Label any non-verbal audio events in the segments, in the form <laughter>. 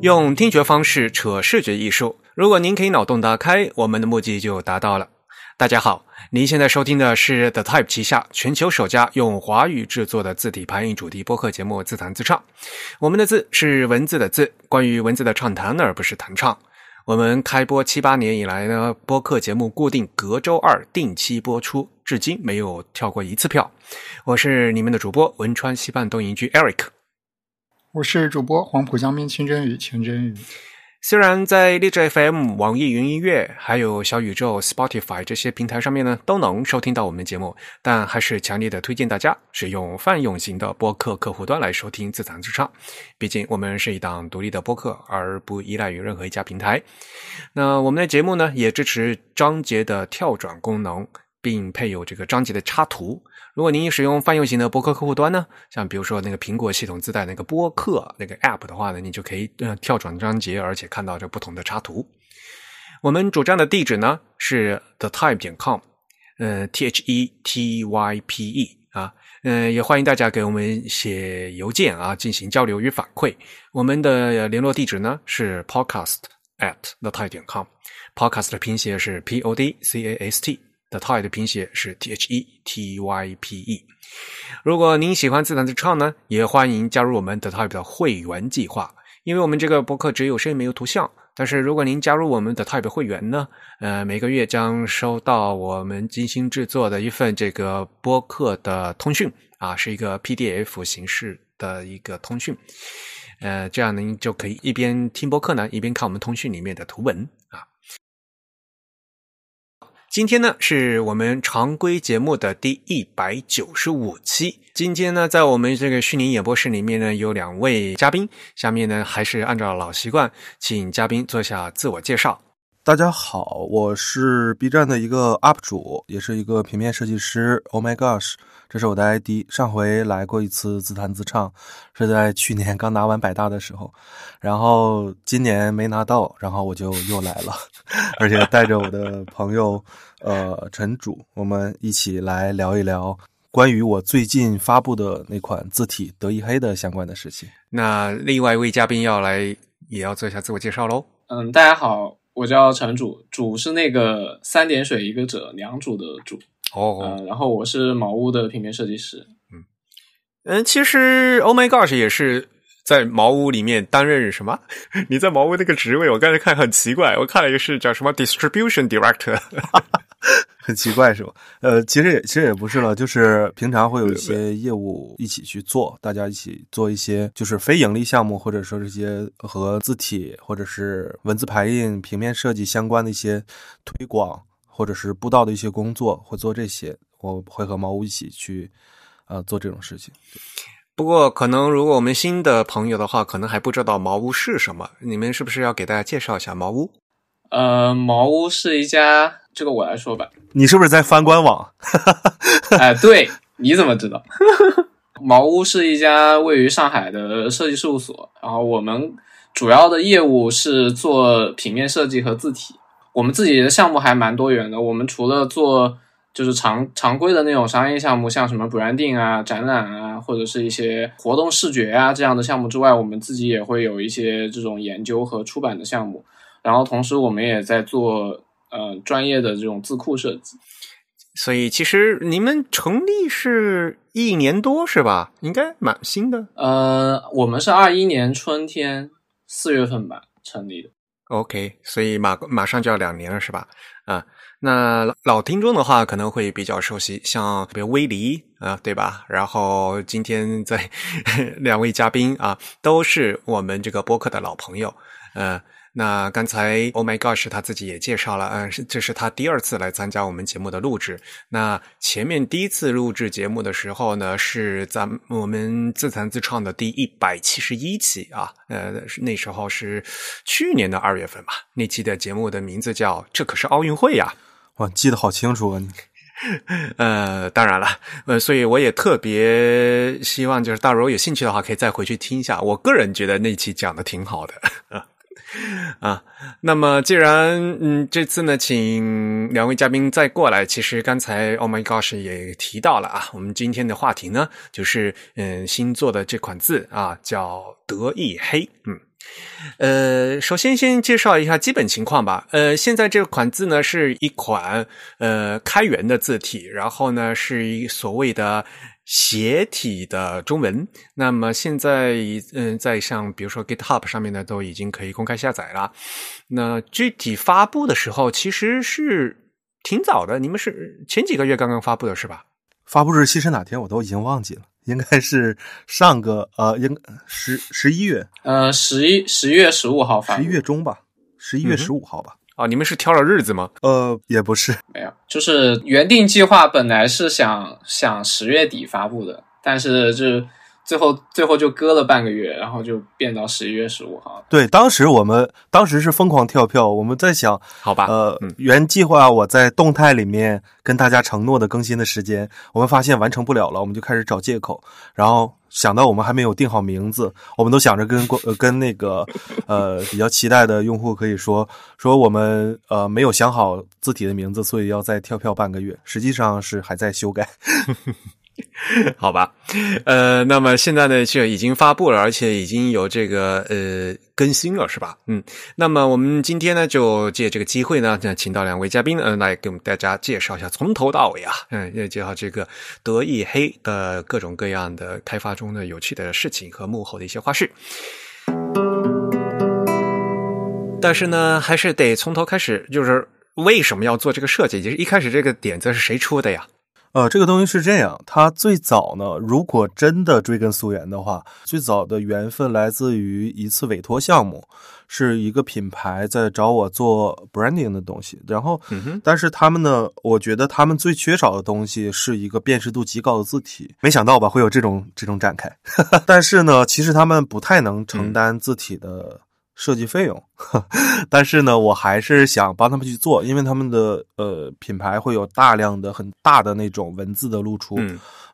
用听觉方式扯视觉艺术，如果您可以脑洞大开，我们的目的就达到了。大家好，您现在收听的是 The Type 旗下全球首家用华语制作的字体排印主题播客节目《自弹自唱》。我们的字是文字的字，关于文字的畅谈，而不是弹唱。我们开播七八年以来呢，播客节目固定隔周二定期播出，至今没有跳过一次票。我是你们的主播汶川西半东营居 Eric。我是主播黄浦江边清真鱼清真鱼。虽然在荔枝 FM、网易云音乐、还有小宇宙、Spotify 这些平台上面呢都能收听到我们的节目，但还是强烈的推荐大家使用泛用型的播客客户端来收听自弹自唱。毕竟我们是一档独立的播客，而不依赖于任何一家平台。那我们的节目呢也支持章节的跳转功能，并配有这个章节的插图。如果您使用泛用型的播客客户端呢，像比如说那个苹果系统自带那个播客那个 App 的话呢，你就可以跳转章节，而且看到这不同的插图。我们主站的地址呢是 the type 点 com，呃 T H E T Y P E 啊，嗯，也欢迎大家给我们写邮件啊，进行交流与反馈。我们的联络地址呢是 podcast at the type 点 com，podcast 的拼写是 P O D C A S T。The Type 的拼写是 T H E T Y P E。如果您喜欢自弹自唱呢，也欢迎加入我们 The Type 的会员计划。因为我们这个博客只有声音没有图像，但是如果您加入我们的 Type 会员呢，呃，每个月将收到我们精心制作的一份这个播客的通讯啊，是一个 PDF 形式的一个通讯。呃，这样您就可以一边听播客呢，一边看我们通讯里面的图文啊。今天呢，是我们常规节目的第一百九十五期。今天呢，在我们这个虚拟演播室里面呢，有两位嘉宾。下面呢，还是按照老习惯，请嘉宾做下自我介绍。大家好，我是 B 站的一个 UP 主，也是一个平面设计师。Oh my gosh，这是我的 ID。上回来过一次自弹自唱，是在去年刚拿完百大的时候，然后今年没拿到，然后我就又来了，<laughs> 而且带着我的朋友呃陈主，我们一起来聊一聊关于我最近发布的那款字体德意黑的相关的事情。那另外一位嘉宾要来，也要做一下自我介绍喽。嗯，大家好。我叫陈主，主是那个三点水一个者，两主的主。哦，嗯，然后我是茅屋的平面设计师。嗯，嗯，其实 Oh my gosh 也是在茅屋里面担任什么？<laughs> 你在茅屋那个职位，我刚才看很奇怪，我看了一个是叫什么 Distribution Director。<laughs> 很奇怪是吧？呃，其实也其实也不是了，就是平常会有一些业务一起去做，大家一起做一些就是非盈利项目，或者说这些和字体或者是文字排印、平面设计相关的一些推广或者是布道的一些工作，会做这些。我会和茅屋一起去呃做这种事情。不过，可能如果我们新的朋友的话，可能还不知道茅屋是什么。你们是不是要给大家介绍一下茅屋？呃，茅屋是一家，这个我来说吧。你是不是在翻官网？<laughs> 哎，对，你怎么知道？<laughs> 茅屋是一家位于上海的设计事务所，然后我们主要的业务是做平面设计和字体。我们自己的项目还蛮多元的，我们除了做就是常常规的那种商业项目，像什么 branding 啊、展览啊，或者是一些活动视觉啊这样的项目之外，我们自己也会有一些这种研究和出版的项目。然后同时，我们也在做呃专业的这种字库设计。所以，其实你们成立是一年多是吧？应该蛮新的。呃，我们是二一年春天四月份吧成立的。OK，所以马马上就要两年了是吧？啊，那老听众的话可能会比较熟悉，像比如威黎啊，对吧？然后今天在 <laughs> 两位嘉宾啊，都是我们这个播客的老朋友，呃。那刚才 Oh my gosh，他自己也介绍了，嗯，这是他第二次来参加我们节目的录制。那前面第一次录制节目的时候呢，是咱我们自弹自唱的第一百七十一期啊，呃，那时候是去年的二月份吧。那期的节目的名字叫《这可是奥运会呀》，哇，记得好清楚啊！你，<laughs> 呃，当然了，呃，所以我也特别希望，就是大如有兴趣的话，可以再回去听一下。我个人觉得那期讲的挺好的 <laughs> <laughs> 啊。那么既然嗯，这次呢，请两位嘉宾再过来。其实刚才 Oh my gosh 也提到了啊，我们今天的话题呢，就是嗯，新做的这款字啊，叫德意黑。嗯，呃，首先先介绍一下基本情况吧。呃，现在这款字呢是一款呃开源的字体，然后呢是一所谓的斜体的中文。那么现在嗯，在像比如说 GitHub 上面呢，都已经可以公开下载了。那具体发布的时候其实是挺早的，你们是前几个月刚刚发布的是吧？发布日期是哪天？我都已经忘记了。应该是上个呃，应十十一月，呃，十一十月十五号发，十一月中吧，十一月十五号吧。啊，你们是挑了日子吗？呃，也不是，没有，就是原定计划本来是想想十月底发布的，但是就。最后，最后就搁了半个月，然后就变到十一月十五号。对，当时我们当时是疯狂跳票，我们在想，好吧，呃，原计划我在动态里面跟大家承诺的更新的时间，我们发现完成不了了，我们就开始找借口。然后想到我们还没有定好名字，我们都想着跟跟那个呃比较期待的用户可以说说我们呃没有想好字体的名字，所以要再跳票半个月。实际上是还在修改。<laughs> <laughs> 好吧，呃，那么现在呢就已经发布了，而且已经有这个呃更新了，是吧？嗯，那么我们今天呢就借这个机会呢，请到两位嘉宾，嗯，来给我们大家介绍一下从头到尾啊，嗯，介绍这个德意黑的各种各样的开发中的有趣的事情和幕后的一些花絮。但是呢，还是得从头开始，就是为什么要做这个设计？就是一开始这个点子是谁出的呀？呃，这个东西是这样，它最早呢，如果真的追根溯源的话，最早的缘分来自于一次委托项目，是一个品牌在找我做 branding 的东西，然后，但是他们呢，我觉得他们最缺少的东西是一个辨识度极高的字体，没想到吧，会有这种这种展开，<laughs> 但是呢，其实他们不太能承担字体的。设计费用，<laughs> 但是呢，我还是想帮他们去做，因为他们的呃品牌会有大量的很大的那种文字的露出，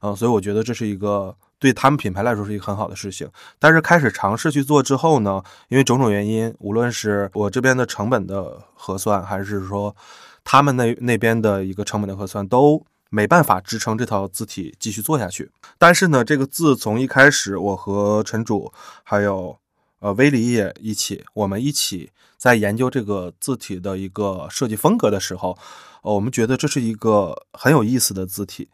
嗯，所以我觉得这是一个对他们品牌来说是一个很好的事情。但是开始尝试去做之后呢，因为种种原因，无论是我这边的成本的核算，还是说他们那那边的一个成本的核算，都没办法支撑这套字体继续做下去。但是呢，这个字从一开始，我和陈主还有。呃，威里也一起，我们一起在研究这个字体的一个设计风格的时候，呃，我们觉得这是一个很有意思的字体，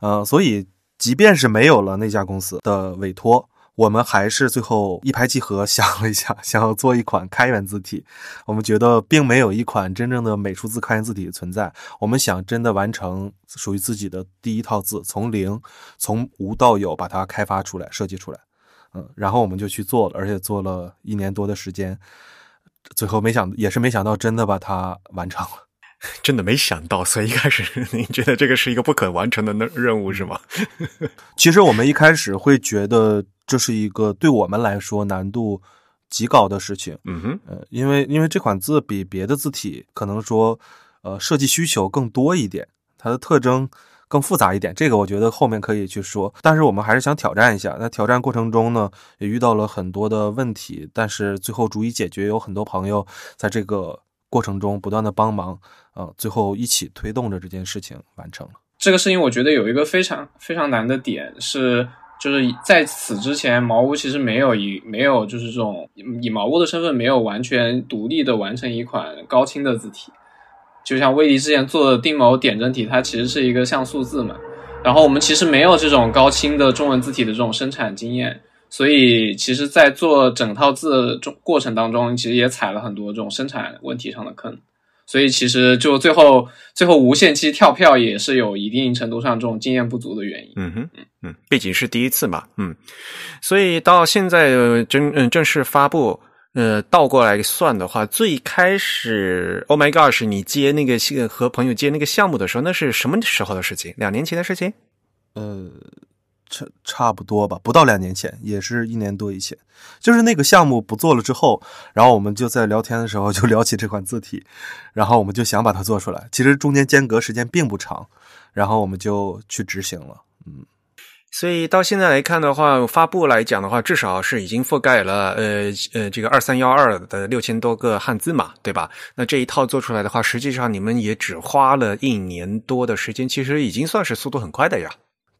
呃，所以即便是没有了那家公司的委托，我们还是最后一拍即合，想了一下，想要做一款开源字体。我们觉得并没有一款真正的美术字开源字体存在，我们想真的完成属于自己的第一套字，从零从无到有把它开发出来，设计出来。嗯，然后我们就去做了，而且做了一年多的时间，最后没想也是没想到，真的把它完成了，<laughs> 真的没想到。所以一开始 <laughs> 您觉得这个是一个不可完成的任务是吗？<laughs> 其实我们一开始会觉得这是一个对我们来说难度极高的事情。嗯哼，呃，因为因为这款字比别的字体可能说，呃，设计需求更多一点，它的特征。更复杂一点，这个我觉得后面可以去说。但是我们还是想挑战一下。那挑战过程中呢，也遇到了很多的问题，但是最后逐一解决。有很多朋友在这个过程中不断的帮忙，呃，最后一起推动着这件事情完成了。这个事情我觉得有一个非常非常难的点是，就是在此之前，茅屋其实没有以没有就是这种以茅屋的身份没有完全独立的完成一款高清的字体。就像威迪之前做的定某点阵体，它其实是一个像素字嘛。然后我们其实没有这种高清的中文字体的这种生产经验，所以其实，在做整套字中过程当中，其实也踩了很多这种生产问题上的坑。所以其实就最后最后无限期跳票，也是有一定程度上这种经验不足的原因。嗯哼，嗯嗯，毕竟是第一次嘛，嗯。所以到现在正嗯正式发布。呃，倒过来算的话，最开始，Oh my God，是你接那个和朋友接那个项目的时候，那是什么时候的事情？两年前的事情？呃，差差不多吧，不到两年前，也是一年多以前。就是那个项目不做了之后，然后我们就在聊天的时候就聊起这款字体，然后我们就想把它做出来。其实中间间隔时间并不长，然后我们就去执行了。嗯。所以到现在来看的话，发布来讲的话，至少是已经覆盖了呃呃这个二三幺二的六千多个汉字嘛，对吧？那这一套做出来的话，实际上你们也只花了一年多的时间，其实已经算是速度很快的呀。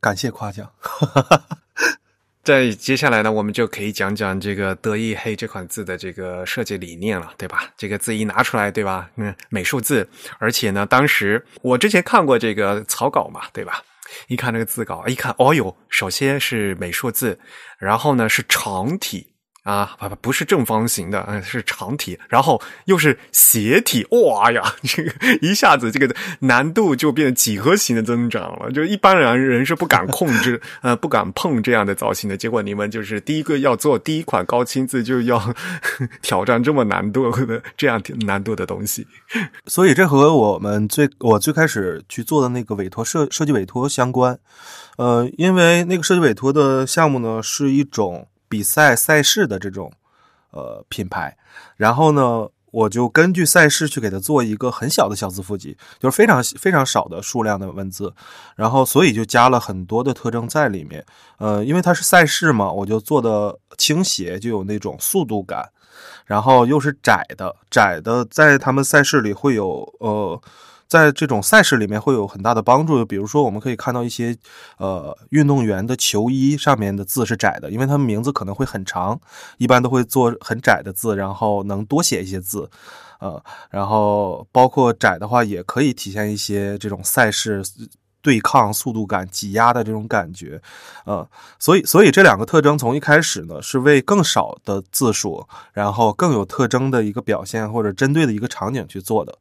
感谢夸奖。<laughs> 在接下来呢，我们就可以讲讲这个德意黑这款字的这个设计理念了，对吧？这个字一拿出来，对吧？嗯，美术字，而且呢，当时我之前看过这个草稿嘛，对吧？一看那个字稿，一看，哦哟，首先是美术字，然后呢是长体。啊，不不不是正方形的，嗯，是长体，然后又是斜体，哇呀，这个一下子这个难度就变几何型的增长了。就一般人人是不敢控制，呃，不敢碰这样的造型的。结果你们就是第一个要做第一款高清字，就要 <laughs> 挑战这么难度的这样难度的东西。所以这和我们最我最开始去做的那个委托设设计委托相关。呃，因为那个设计委托的项目呢，是一种。比赛赛事的这种呃品牌，然后呢，我就根据赛事去给它做一个很小的小字符集，就是非常非常少的数量的文字，然后所以就加了很多的特征在里面。呃，因为它是赛事嘛，我就做的倾斜，就有那种速度感，然后又是窄的，窄的在他们赛事里会有呃。在这种赛事里面会有很大的帮助，比如说我们可以看到一些，呃，运动员的球衣上面的字是窄的，因为他们名字可能会很长，一般都会做很窄的字，然后能多写一些字，呃，然后包括窄的话也可以体现一些这种赛事。对抗速度感、挤压的这种感觉，呃，所以，所以这两个特征从一开始呢，是为更少的字数，然后更有特征的一个表现或者针对的一个场景去做的。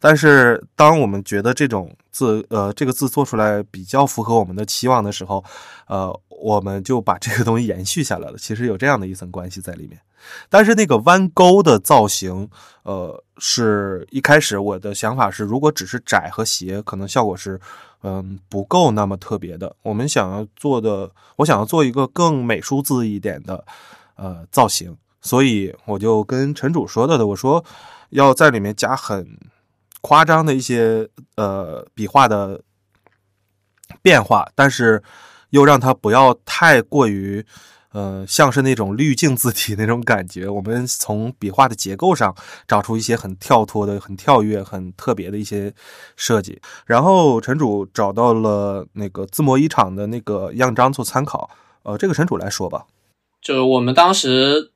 但是，当我们觉得这种字，呃，这个字做出来比较符合我们的期望的时候，呃，我们就把这个东西延续下来了。其实有这样的一层关系在里面。但是那个弯钩的造型，呃，是一开始我的想法是，如果只是窄和斜，可能效果是。嗯，不够那么特别的。我们想要做的，我想要做一个更美术字一点的，呃，造型。所以我就跟陈主说的的，我说要在里面加很夸张的一些呃笔画的变化，但是又让它不要太过于。呃，像是那种滤镜字体那种感觉，我们从笔画的结构上找出一些很跳脱的、很跳跃、很特别的一些设计。然后陈主找到了那个字模一厂的那个样章做参考。呃，这个陈主来说吧，就我们当时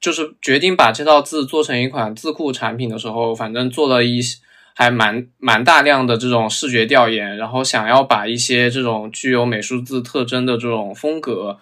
就是决定把这套字做成一款字库产品的时候，反正做了一些还蛮蛮大量的这种视觉调研，然后想要把一些这种具有美术字特征的这种风格。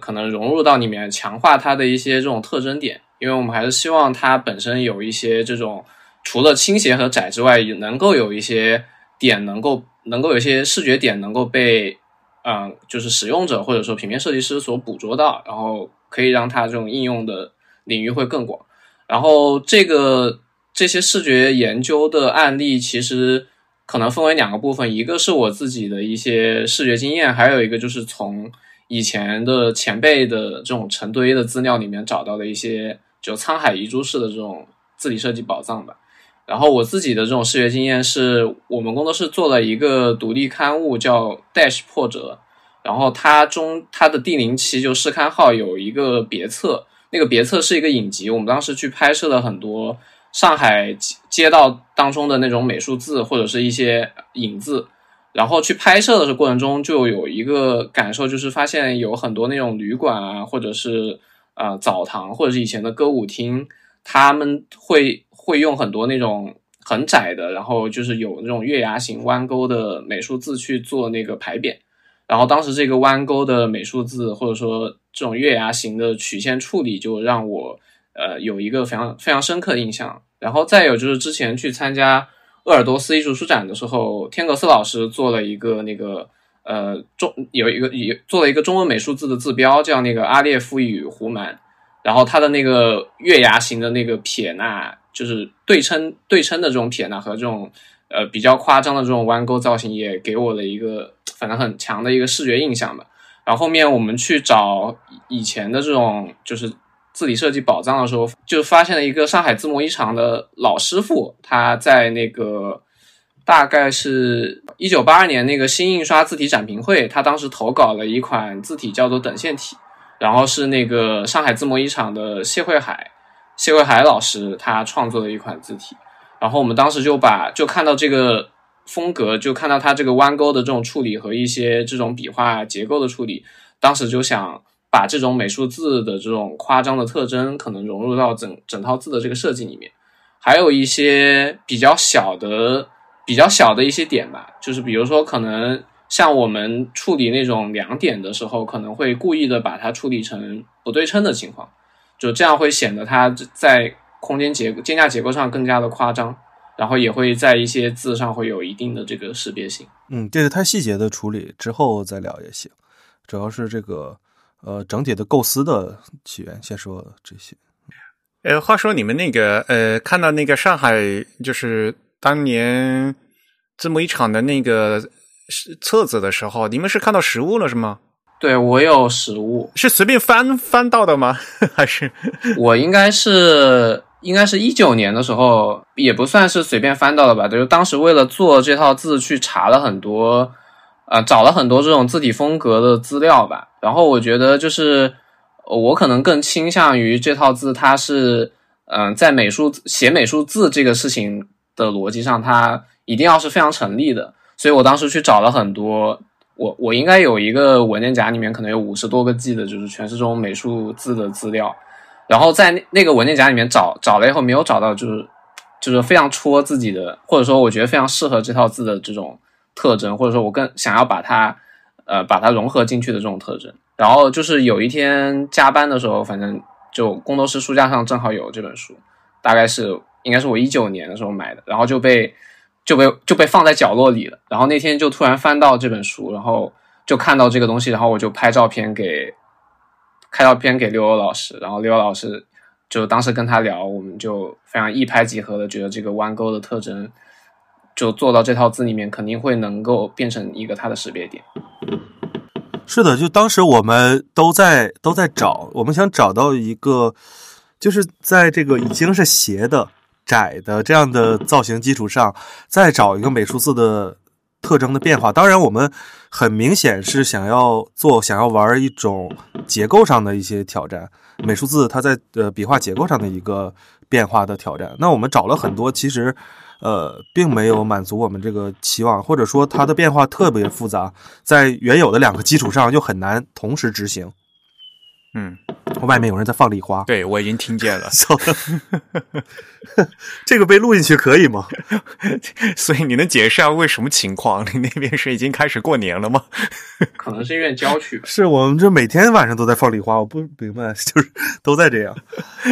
可能融入到里面，强化它的一些这种特征点，因为我们还是希望它本身有一些这种除了倾斜和窄之外，也能够有一些点能够能够有一些视觉点能够被嗯，就是使用者或者说平面设计师所捕捉到，然后可以让它这种应用的领域会更广。然后这个这些视觉研究的案例其实可能分为两个部分，一个是我自己的一些视觉经验，还有一个就是从。以前的前辈的这种成堆的资料里面找到的一些就沧海遗珠式的这种字体设计宝藏吧。然后我自己的这种视觉经验是我们工作室做了一个独立刊物叫 Dash 破折，然后它中它的第零期就试刊号有一个别册，那个别册是一个影集，我们当时去拍摄了很多上海街道当中的那种美术字或者是一些影字。然后去拍摄的过程中，就有一个感受，就是发现有很多那种旅馆啊，或者是呃澡堂，或者是以前的歌舞厅，他们会会用很多那种很窄的，然后就是有那种月牙形弯钩的美术字去做那个牌匾。然后当时这个弯钩的美术字，或者说这种月牙形的曲线处理，就让我呃有一个非常非常深刻的印象。然后再有就是之前去参加。鄂尔多斯艺术书展的时候，天格斯老师做了一个那个呃中有一个也做了一个中文美术字的字标，叫那个阿列夫与胡蛮。然后他的那个月牙形的那个撇捺，就是对称对称的这种撇捺和这种呃比较夸张的这种弯钩造型，也给我了一个反正很强的一个视觉印象吧。然后后面我们去找以前的这种就是。字体设计宝藏的时候，就发现了一个上海字模一厂的老师傅，他在那个大概是一九八二年那个新印刷字体展评会，他当时投稿了一款字体叫做等线体，然后是那个上海字模一厂的谢慧海，谢慧海老师他创作的一款字体，然后我们当时就把就看到这个风格，就看到他这个弯钩的这种处理和一些这种笔画结构的处理。当时就想把这种美术字的这种夸张的特征，可能融入到整整套字的这个设计里面。还有一些比较小的、比较小的一些点吧，就是比如说，可能像我们处理那种两点的时候，可能会故意的把它处理成不对称的情况，就这样会显得它在空间结构间架结构上更加的夸张，然后也会在一些字上会有一定的这个识别性。嗯，这个太细节的处理之后再聊也行，主要是这个呃整体的构思的起源，先说这些。呃，话说你们那个呃，看到那个上海就是当年字幕一场的那个册子的时候，你们是看到实物了是吗？对我有实物，是随便翻翻到的吗？<laughs> 还是我应该是应该是一九年的时候，也不算是随便翻到的吧？就是当时为了做这套字，去查了很多，呃，找了很多这种字体风格的资料吧。然后我觉得就是。我可能更倾向于这套字，它是嗯，在美术写美术字这个事情的逻辑上，它一定要是非常成立的。所以我当时去找了很多，我我应该有一个文件夹，里面可能有五十多个 G 的，就是全是这种美术字的资料。然后在那个文件夹里面找找了以后，没有找到就是就是非常戳自己的，或者说我觉得非常适合这套字的这种特征，或者说我更想要把它呃把它融合进去的这种特征。然后就是有一天加班的时候，反正就工作室书架上正好有这本书，大概是应该是我一九年的时候买的，然后就被就被就被放在角落里了。然后那天就突然翻到这本书，然后就看到这个东西，然后我就拍照片给拍照片给刘欧老师，然后刘欧老师就当时跟他聊，我们就非常一拍即合的觉得这个弯钩的特征就做到这套字里面肯定会能够变成一个它的识别点。是的，就当时我们都在都在找，我们想找到一个，就是在这个已经是斜的、窄的这样的造型基础上，再找一个美术字的特征的变化。当然，我们很明显是想要做、想要玩一种结构上的一些挑战，美术字它在呃笔画结构上的一个变化的挑战。那我们找了很多，其实。呃，并没有满足我们这个期望，或者说它的变化特别复杂，在原有的两个基础上又很难同时执行。嗯，外面有人在放礼花，对我已经听见了。<laughs> <laughs> 这个被录进去可以吗？<laughs> 所以你能解释下为什么情况？你那边是已经开始过年了吗？可能是因为郊区。是我们这每天晚上都在放礼花，我不明白，就是都在这样。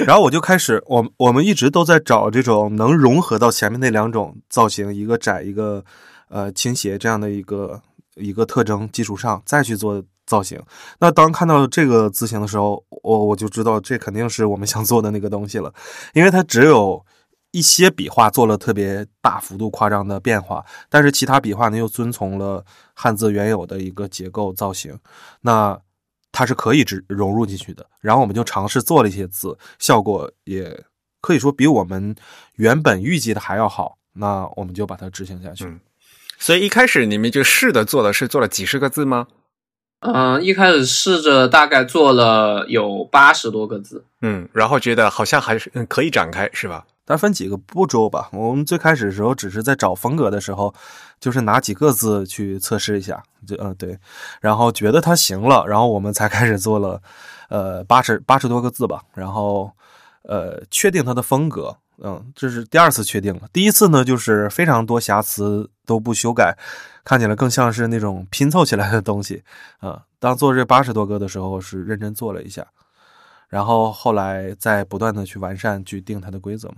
然后我就开始，我我们一直都在找这种能融合到前面那两种造型，一个窄，一个呃倾斜这样的一个一个特征基础上再去做。造型。那当看到这个字形的时候，我我就知道这肯定是我们想做的那个东西了，因为它只有一些笔画做了特别大幅度夸张的变化，但是其他笔画呢又遵从了汉字原有的一个结构造型，那它是可以只融入进去的。然后我们就尝试做了一些字，效果也可以说比我们原本预计的还要好。那我们就把它执行下去。所以一开始你们就试的做的是做了几十个字吗？嗯，一开始试着大概做了有八十多个字，嗯，然后觉得好像还是可以展开，是吧？它分几个步骤吧。我们最开始的时候只是在找风格的时候，就是拿几个字去测试一下，就嗯对，然后觉得它行了，然后我们才开始做了，呃八十八十多个字吧，然后呃确定它的风格。嗯，这是第二次确定了。第一次呢，就是非常多瑕疵都不修改，看起来更像是那种拼凑起来的东西啊。当做这八十多个的时候，是认真做了一下，然后后来再不断的去完善，去定它的规则嘛。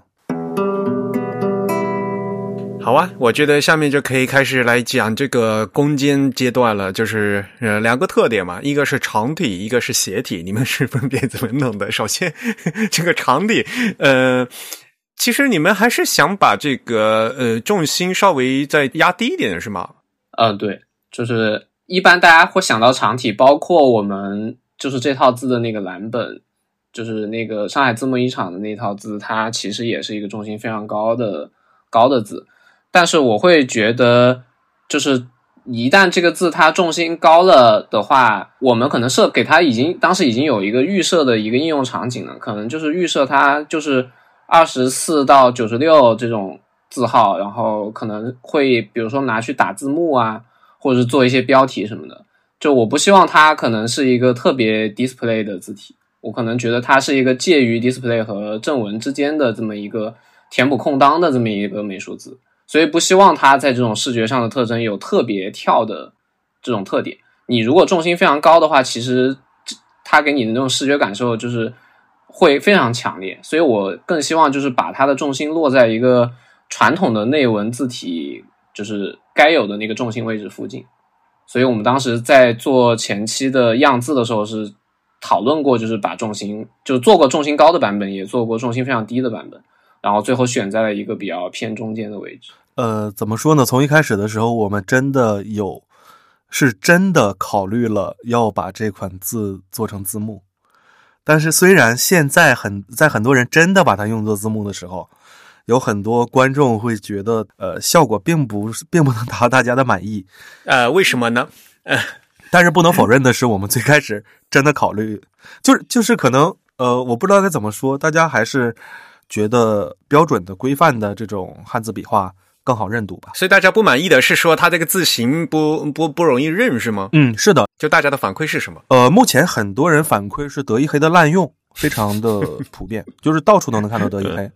好啊，我觉得下面就可以开始来讲这个攻坚阶段了，就是呃两个特点嘛，一个是长体，一个是斜体，你们是分别怎么弄的？首先 <laughs> 这个长体，呃。其实你们还是想把这个呃重心稍微再压低一点，是吗？嗯，对，就是一般大家会想到长体，包括我们就是这套字的那个蓝本，就是那个上海字幕一厂的那套字，它其实也是一个重心非常高的高的字。但是我会觉得，就是一旦这个字它重心高了的话，我们可能设给它已经当时已经有一个预设的一个应用场景了，可能就是预设它就是。二十四到九十六这种字号，然后可能会比如说拿去打字幕啊，或者是做一些标题什么的。就我不希望它可能是一个特别 display 的字体，我可能觉得它是一个介于 display 和正文之间的这么一个填补空当的这么一个美术字，所以不希望它在这种视觉上的特征有特别跳的这种特点。你如果重心非常高的话，其实它给你的那种视觉感受就是会非常强烈，所以我更希望就是把它的重心落在一个传统的内文字体就是该有的那个重心位置附近。所以我们当时在做前期的样字的时候是讨论过，就是把重心就做过重心高的版本，也做过重心非常低的版本，然后最后选在了一个比较偏中间的位置。呃，怎么说呢？从一开始的时候，我们真的有。是真的考虑了要把这款字做成字幕，但是虽然现在很在很多人真的把它用作字幕的时候，有很多观众会觉得，呃，效果并不并不能达到大家的满意。呃，为什么呢？呃，<laughs> 但是不能否认的是，我们最开始真的考虑，就是就是可能，呃，我不知道该怎么说，大家还是觉得标准的、规范的这种汉字笔画。更好认读吧，所以大家不满意的是说它这个字形不不不容易认是吗？嗯，是的。就大家的反馈是什么？呃，目前很多人反馈是德意黑的滥用非常的 <laughs> 普遍，就是到处都能看到德意黑，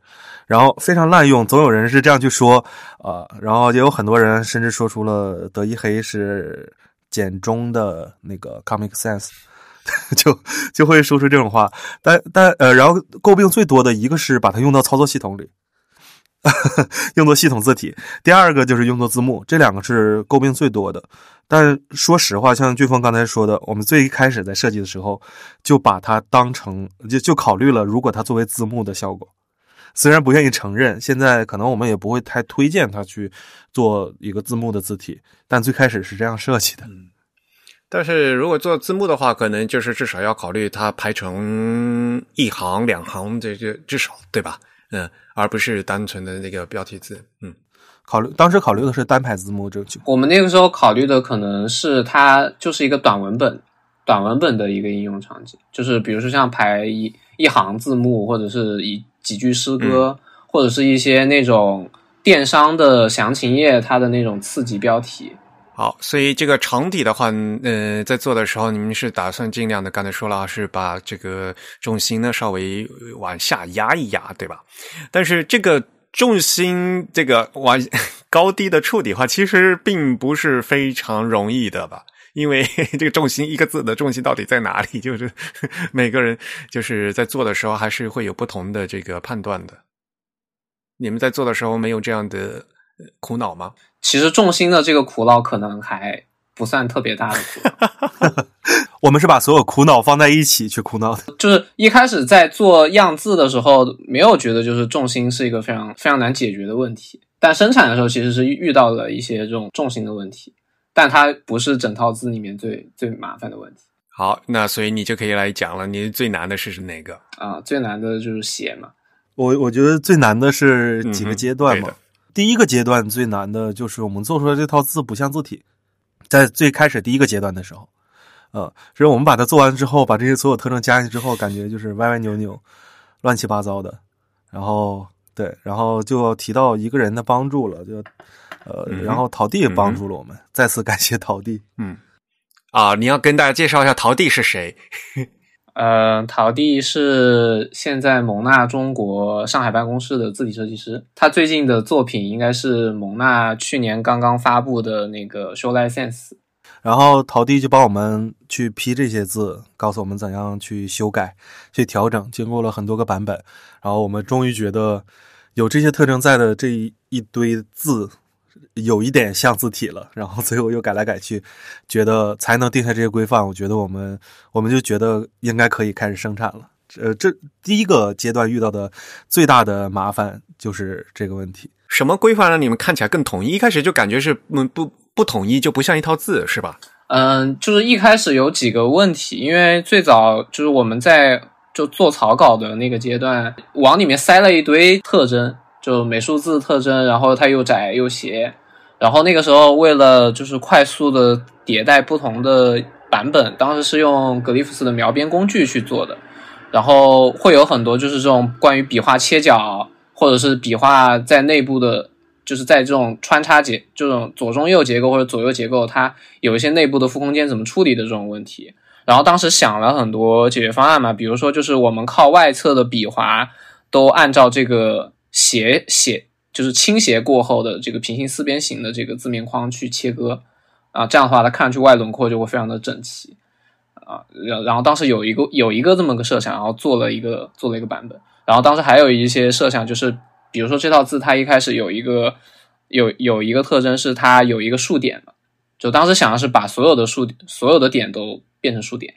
然后非常滥用，总有人是这样去说啊，然后也有很多人甚至说出了德意黑是简中的那个 Comic sense，<laughs> 就就会说出这种话。但但呃，然后诟病最多的一个是把它用到操作系统里。<laughs> 用作系统字体，第二个就是用作字幕，这两个是诟病最多的。但说实话，像俊峰刚才说的，我们最一开始在设计的时候，就把它当成就就考虑了，如果它作为字幕的效果，虽然不愿意承认，现在可能我们也不会太推荐它去做一个字幕的字体，但最开始是这样设计的。但是如果做字幕的话，可能就是至少要考虑它排成一行两行，这就至少对吧？嗯，而不是单纯的那个标题字。嗯，考虑当时考虑的是单排字幕，这我们那个时候考虑的可能是它就是一个短文本，短文本的一个应用场景，就是比如说像排一一行字幕，或者是一几句诗歌，或者是一些那种电商的详情页，它的那种次级标题。好，所以这个长底的话，呃，在做的时候，你们是打算尽量的，刚才说了，是把这个重心呢稍微往下压一压，对吧？但是这个重心这个往 <laughs> 高低的处理的话，其实并不是非常容易的吧？因为 <laughs> 这个重心一个字的重心到底在哪里，<laughs> 就是每个人就是在做的时候还是会有不同的这个判断的。你们在做的时候没有这样的苦恼吗？其实重心的这个苦恼可能还不算特别大的苦恼，<laughs> 我们是把所有苦恼放在一起去苦恼的。<laughs> 就是一开始在做样字的时候，没有觉得就是重心是一个非常非常难解决的问题，但生产的时候其实是遇到了一些这种重心的问题，但它不是整套字里面最最麻烦的问题。好，那所以你就可以来讲了，你最难的是哪个啊？最难的就是写嘛。我我觉得最难的是几个阶段嘛。第一个阶段最难的就是我们做出来这套字不像字体，在最开始第一个阶段的时候，呃，所以我们把它做完之后，把这些所有特征加进去之后，感觉就是歪歪扭扭、乱七八糟的。然后对，然后就提到一个人的帮助了，就呃，然后陶弟也帮助了我们，再次感谢陶弟。嗯，啊，你要跟大家介绍一下陶弟是谁？呃，陶弟是现在蒙纳中国上海办公室的字体设计师。他最近的作品应该是蒙纳去年刚刚发布的那个 Show License。然后陶弟就帮我们去批这些字，告诉我们怎样去修改、去调整。经过了很多个版本，然后我们终于觉得有这些特征在的这一一堆字。有一点像字体了，<laughs> 然后最后又改来改去，觉得才能定下这些规范。我觉得我们我们就觉得应该可以开始生产了。呃，这第一个阶段遇到的最大的麻烦就是这个问题。什么规范让你们看起来更统一？一开始就感觉是嗯不不统一，就不像一套字，是吧？嗯，就是一开始有几个问题，因为最早就是我们在就做草稿的那个阶段，往里面塞了一堆特征，就美术字特征，然后它又窄又斜。然后那个时候，为了就是快速的迭代不同的版本，当时是用格里夫斯的描边工具去做的。然后会有很多就是这种关于笔画切角，或者是笔画在内部的就是在这种穿插结这种左中右结构或者左右结构，它有一些内部的负空间怎么处理的这种问题。然后当时想了很多解决方案嘛，比如说就是我们靠外侧的笔划都按照这个斜斜，就是倾斜过后的这个平行四边形的这个字面框去切割啊，这样的话它看上去外轮廓就会非常的整齐啊。然然后当时有一个有一个这么个设想，然后做了一个做了一个版本。然后当时还有一些设想，就是比如说这套字它一开始有一个有有一个特征是它有一个竖点的，就当时想的是把所有的竖所有的点都。变成竖点，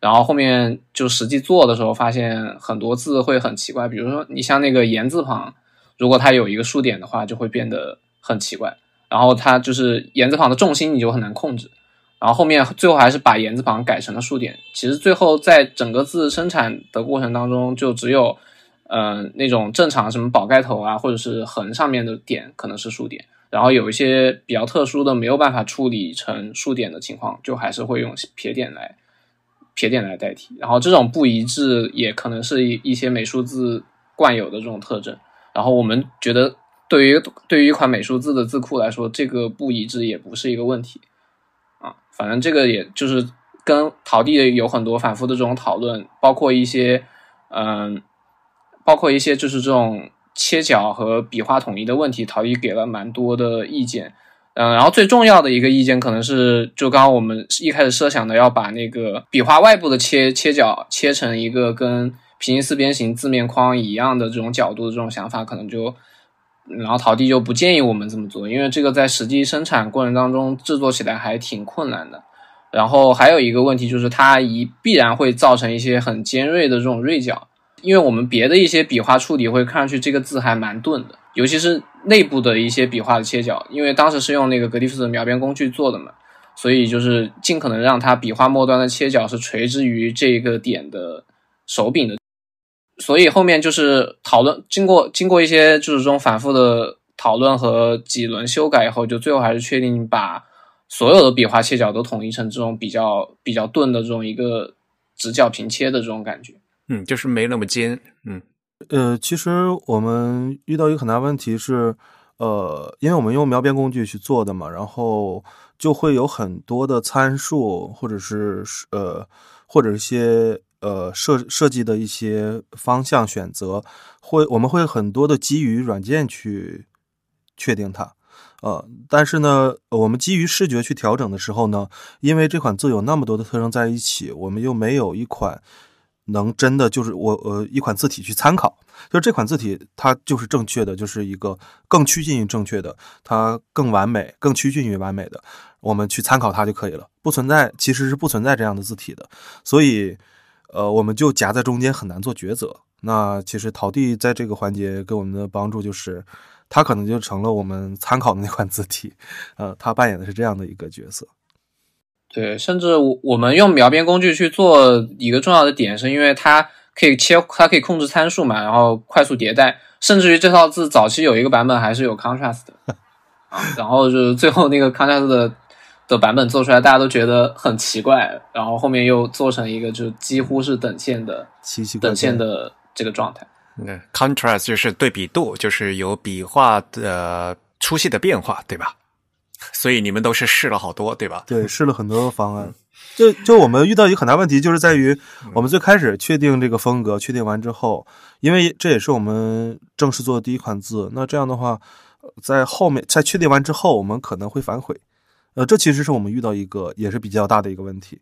然后后面就实际做的时候，发现很多字会很奇怪。比如说，你像那个言字旁，如果它有一个竖点的话，就会变得很奇怪。然后它就是言字旁的重心，你就很难控制。然后后面最后还是把言字旁改成了竖点。其实最后在整个字生产的过程当中，就只有嗯那种正常什么宝盖头啊，或者是横上面的点可能是竖点。然后有一些比较特殊的没有办法处理成竖点的情况，就还是会用撇点来撇点来代替。然后这种不一致也可能是一一些美术字惯有的这种特征。然后我们觉得，对于对于一款美术字的字库来说，这个不一致也不是一个问题啊。反正这个也就是跟陶地有很多反复的这种讨论，包括一些嗯，包括一些就是这种。切角和笔画统一的问题，陶艺给了蛮多的意见。嗯，然后最重要的一个意见可能是，就刚刚我们一开始设想的，要把那个笔画外部的切切角切成一个跟平行四边形字面框一样的这种角度的这种想法，可能就，然后陶弟就不建议我们这么做，因为这个在实际生产过程当中制作起来还挺困难的。然后还有一个问题就是，它一必然会造成一些很尖锐的这种锐角。因为我们别的一些笔画处理会看上去这个字还蛮钝的，尤其是内部的一些笔画的切角，因为当时是用那个格蒂夫的描边工具做的嘛，所以就是尽可能让它笔画末端的切角是垂直于这个点的手柄的。所以后面就是讨论，经过经过一些就是这种反复的讨论和几轮修改以后，就最后还是确定把所有的笔画切角都统一成这种比较比较钝的这种一个直角平切的这种感觉。嗯，就是没那么尖。嗯，呃，其实我们遇到一个很大问题是，呃，因为我们用描边工具去做的嘛，然后就会有很多的参数，或者是呃，或者一些呃设设计的一些方向选择，会我们会很多的基于软件去确定它，呃，但是呢，我们基于视觉去调整的时候呢，因为这款字有那么多的特征在一起，我们又没有一款。能真的就是我呃一款字体去参考，就是这款字体它就是正确的，就是一个更趋近于正确的，它更完美，更趋近于完美的，我们去参考它就可以了。不存在，其实是不存在这样的字体的，所以呃我们就夹在中间很难做抉择。那其实陶地在这个环节给我们的帮助就是，他可能就成了我们参考的那款字体，呃，他扮演的是这样的一个角色。对，甚至我我们用描边工具去做一个重要的点，是因为它可以切，它可以控制参数嘛，然后快速迭代。甚至于这套字早期有一个版本还是有 contrast 的 <laughs> 啊，然后就是最后那个 contrast 的的版本做出来，大家都觉得很奇怪，然后后面又做成一个就几乎是等线的等线的这个状态。嗯，contrast 就是对比度，就是有笔画的粗细的变化，对吧？所以你们都是试了好多，对吧？对，试了很多方案。就就我们遇到一个很大问题，就是在于我们最开始确定这个风格，确定完之后，因为这也是我们正式做的第一款字，那这样的话，在后面在确定完之后，我们可能会反悔。呃，这其实是我们遇到一个也是比较大的一个问题，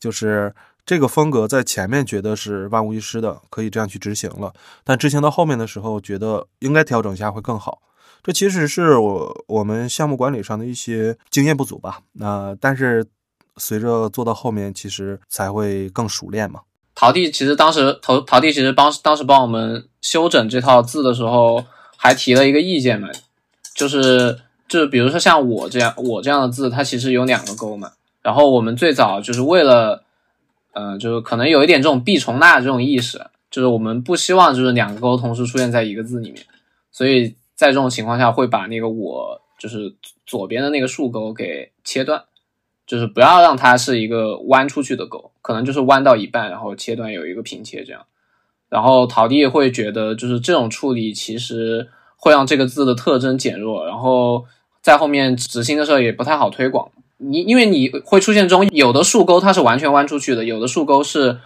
就是这个风格在前面觉得是万无一失的，可以这样去执行了，但执行到后面的时候，觉得应该调整一下会更好。这其实是我我们项目管理上的一些经验不足吧。那但是随着做到后面，其实才会更熟练嘛。陶弟其实当时陶陶弟其实帮当时帮我们修整这套字的时候，还提了一个意见嘛，就是就比如说像我这样我这样的字，它其实有两个勾嘛。然后我们最早就是为了，嗯，就是可能有一点这种必重纳这种意识，就是我们不希望就是两个勾同时出现在一个字里面，所以。在这种情况下，会把那个我就是左边的那个竖钩给切断，就是不要让它是一个弯出去的钩，可能就是弯到一半，然后切断有一个平切这样。然后陶弟会觉得，就是这种处理其实会让这个字的特征减弱，然后在后面执行的时候也不太好推广。你因为你会出现这种有的竖钩它是完全弯出去的，有的竖钩是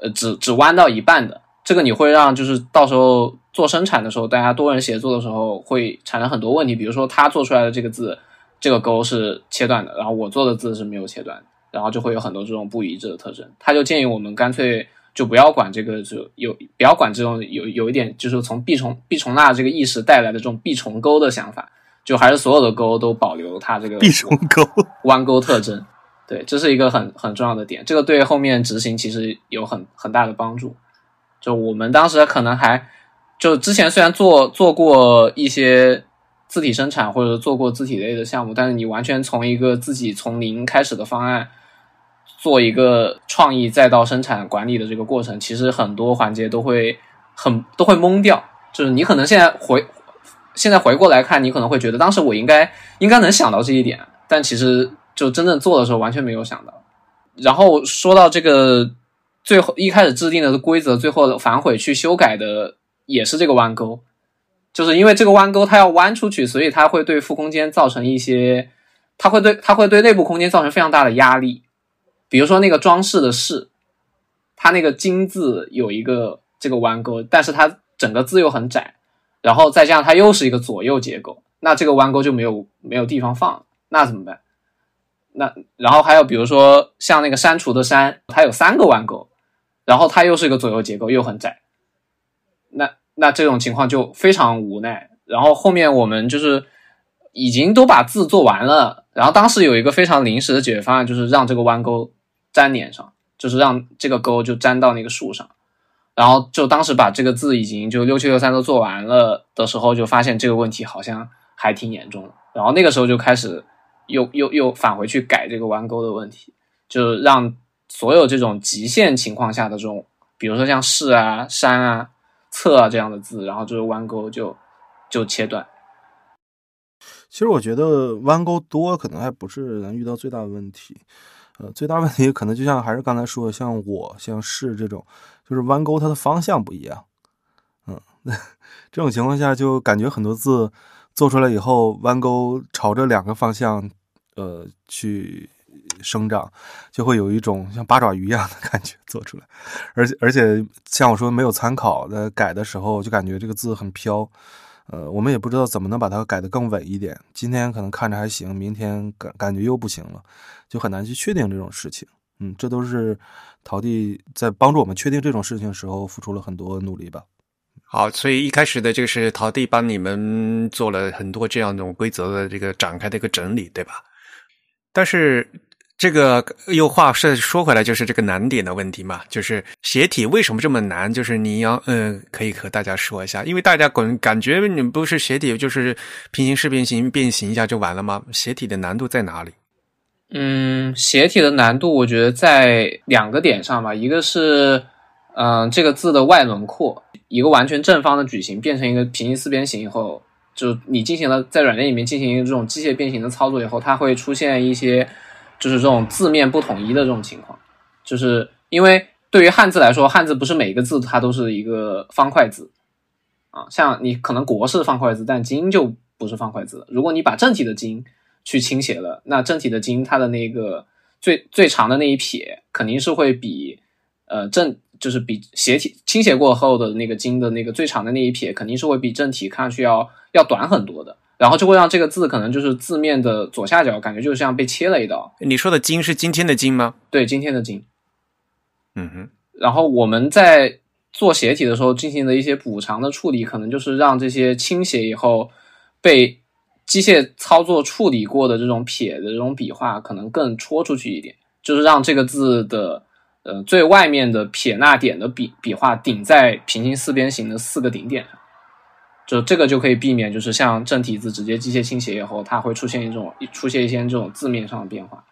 呃只只弯到一半的，这个你会让就是到时候做生产的时候，大家多人协作的时候会产生很多问题。比如说他做出来的这个字，这个钩是切断的，然后我做的字是没有切断，然后就会有很多这种不一致的特征。他就建议我们干脆。就不要管这个，就有不要管这种有有一点，就是从必重必重纳这个意识带来的这种必重钩的想法，就还是所有的钩都保留它这个必重钩弯钩特征。对，这是一个很很重要的点，这个对后面执行其实有很很大的帮助。就我们当时可能还就之前虽然做做过一些字体生产或者做过字体类的项目，但是你完全从一个自己从零开始的方案。做一个创意再到生产管理的这个过程，其实很多环节都会很都会懵掉。就是你可能现在回现在回过来看，你可能会觉得当时我应该应该能想到这一点，但其实就真正做的时候完全没有想到。然后说到这个最后一开始制定的规则，最后反悔去修改的也是这个弯钩，就是因为这个弯钩它要弯出去，所以它会对负空间造成一些，它会对它会对内部空间造成非常大的压力。比如说那个装饰的“饰”，它那个“金”字有一个这个弯钩，但是它整个字又很窄，然后再加上它又是一个左右结构，那这个弯钩就没有没有地方放，那怎么办？那然后还有比如说像那个删除的“删”，它有三个弯钩，然后它又是一个左右结构，又很窄，那那这种情况就非常无奈。然后后面我们就是已经都把字做完了，然后当时有一个非常临时的解决方案，就是让这个弯钩。粘脸上，就是让这个钩就粘到那个树上，然后就当时把这个字已经就六七六三都做完了的时候，就发现这个问题好像还挺严重。然后那个时候就开始又又又返回去改这个弯钩的问题，就让所有这种极限情况下的这种，比如说像是啊、山啊、侧啊这样的字，然后就是弯钩就就切断。其实我觉得弯钩多可能还不是咱遇到最大的问题。呃，最大问题可能就像还是刚才说的，像我像是这种，就是弯钩它的方向不一样。嗯，<laughs> 这种情况下就感觉很多字做出来以后，弯钩朝着两个方向，呃，去生长，就会有一种像八爪鱼一样的感觉做出来。而且而且像我说没有参考的改的时候，就感觉这个字很飘。呃，我们也不知道怎么能把它改得更稳一点。今天可能看着还行，明天感感觉又不行了，就很难去确定这种事情。嗯，这都是陶弟在帮助我们确定这种事情时候付出了很多努力吧。好，所以一开始的这个是陶弟帮你们做了很多这样一种规则的这个展开的一个整理，对吧？但是。这个又话是说回来，就是这个难点的问题嘛，就是斜体为什么这么难？就是你要嗯，可以和大家说一下，因为大家感感觉你不是斜体，就是平行四边形变形一下就完了吗？斜体的难度在哪里？嗯，斜体的难度我觉得在两个点上吧，一个是嗯这个字的外轮廓，一个完全正方的矩形变成一个平行四边形以后，就你进行了在软件里面进行这种机械变形的操作以后，它会出现一些。就是这种字面不统一的这种情况，就是因为对于汉字来说，汉字不是每个字它都是一个方块字啊。像你可能“国”是方块字，但“金”就不是方块字。如果你把正体的“金”去倾斜了，那正体的“金”它的那个最最长的那一撇肯定是会比呃正就是比斜体倾斜过后的那个“金”的那个最长的那一撇肯定是会比正体看上去要要短很多的。然后就会让这个字可能就是字面的左下角，感觉就像被切了一刀。你说的“金”是今天的“金”吗？对，今天的“金”。嗯哼。然后我们在做斜体的时候进行的一些补偿的处理，可能就是让这些倾斜以后被机械操作处理过的这种撇的这种笔画，可能更戳出去一点，就是让这个字的呃最外面的撇捺点的笔笔画顶在平行四边形的四个顶点上。就这个就可以避免，就是像正体字直接机械倾斜以后，它会出现一种出现一些这种字面上的变化。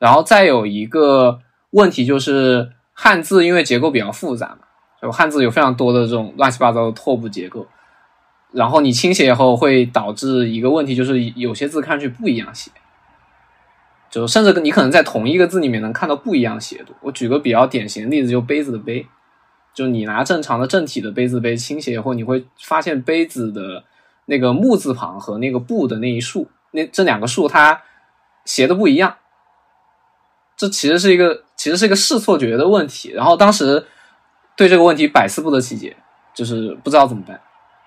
然后再有一个问题就是汉字因为结构比较复杂嘛，就汉字有非常多的这种乱七八糟的拓扑结构，然后你倾斜以后会导致一个问题，就是有些字看上去不一样写，就甚至你可能在同一个字里面能看到不一样写度。我举个比较典型的例子，就杯子的杯。就你拿正常的正体的杯子杯倾斜以后，你会发现杯子的那个木字旁和那个部的那一竖，那这两个竖它斜的不一样。这其实是一个其实是一个视错觉的问题。然后当时对这个问题百思不得其解，就是不知道怎么办。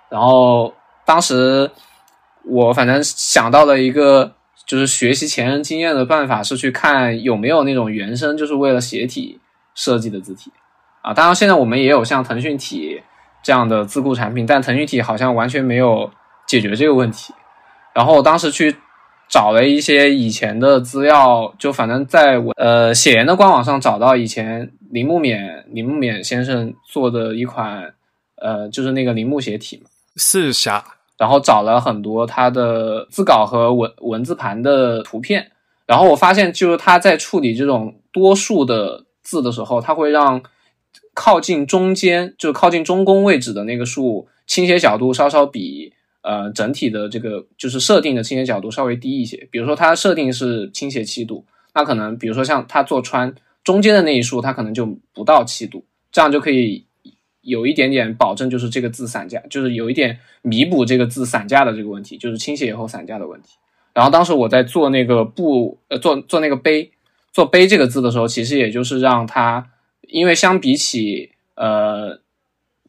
然后当时我反正想到了一个就是学习前人经验的办法，是去看有没有那种原生就是为了写体设计的字体啊。当然现在我们也有像腾讯体这样的自雇产品，但腾讯体好像完全没有解决这个问题。然后我当时去。找了一些以前的资料，就反正在我呃写研的官网上找到以前铃木勉铃木勉先生做的一款呃就是那个铃木写体嘛四下，然后找了很多他的字稿和文文字盘的图片，然后我发现就是他在处理这种多数的字的时候，他会让靠近中间就靠近中宫位置的那个数倾斜角度稍稍比。呃，整体的这个就是设定的倾斜角度稍微低一些。比如说，它设定是倾斜七度，那可能比如说像它做穿中间的那一竖，它可能就不到七度，这样就可以有一点点保证，就是这个字散架，就是有一点弥补这个字散架的这个问题，就是倾斜以后散架的问题。然后当时我在做那个布，呃，做做那个碑，做碑这个字的时候，其实也就是让它，因为相比起呃。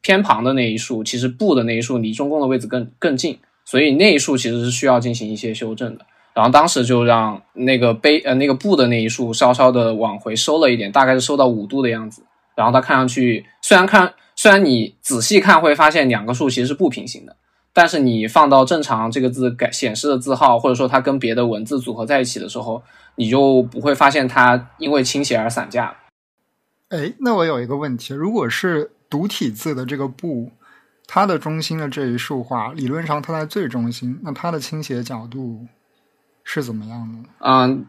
偏旁的那一竖，其实布的那一竖离中宫的位置更更近，所以那一竖其实是需要进行一些修正的。然后当时就让那个碑呃那个布的那一竖稍稍的往回收了一点，大概是收到五度的样子。然后它看上去虽然看虽然你仔细看会发现两个数其实是不平行的，但是你放到正常这个字改显示的字号，或者说它跟别的文字组合在一起的时候，你就不会发现它因为倾斜而散架。哎，那我有一个问题，如果是。独体字的这个“部”，它的中心的这一竖画，理论上它在最中心，那它的倾斜角度是怎么样的？嗯，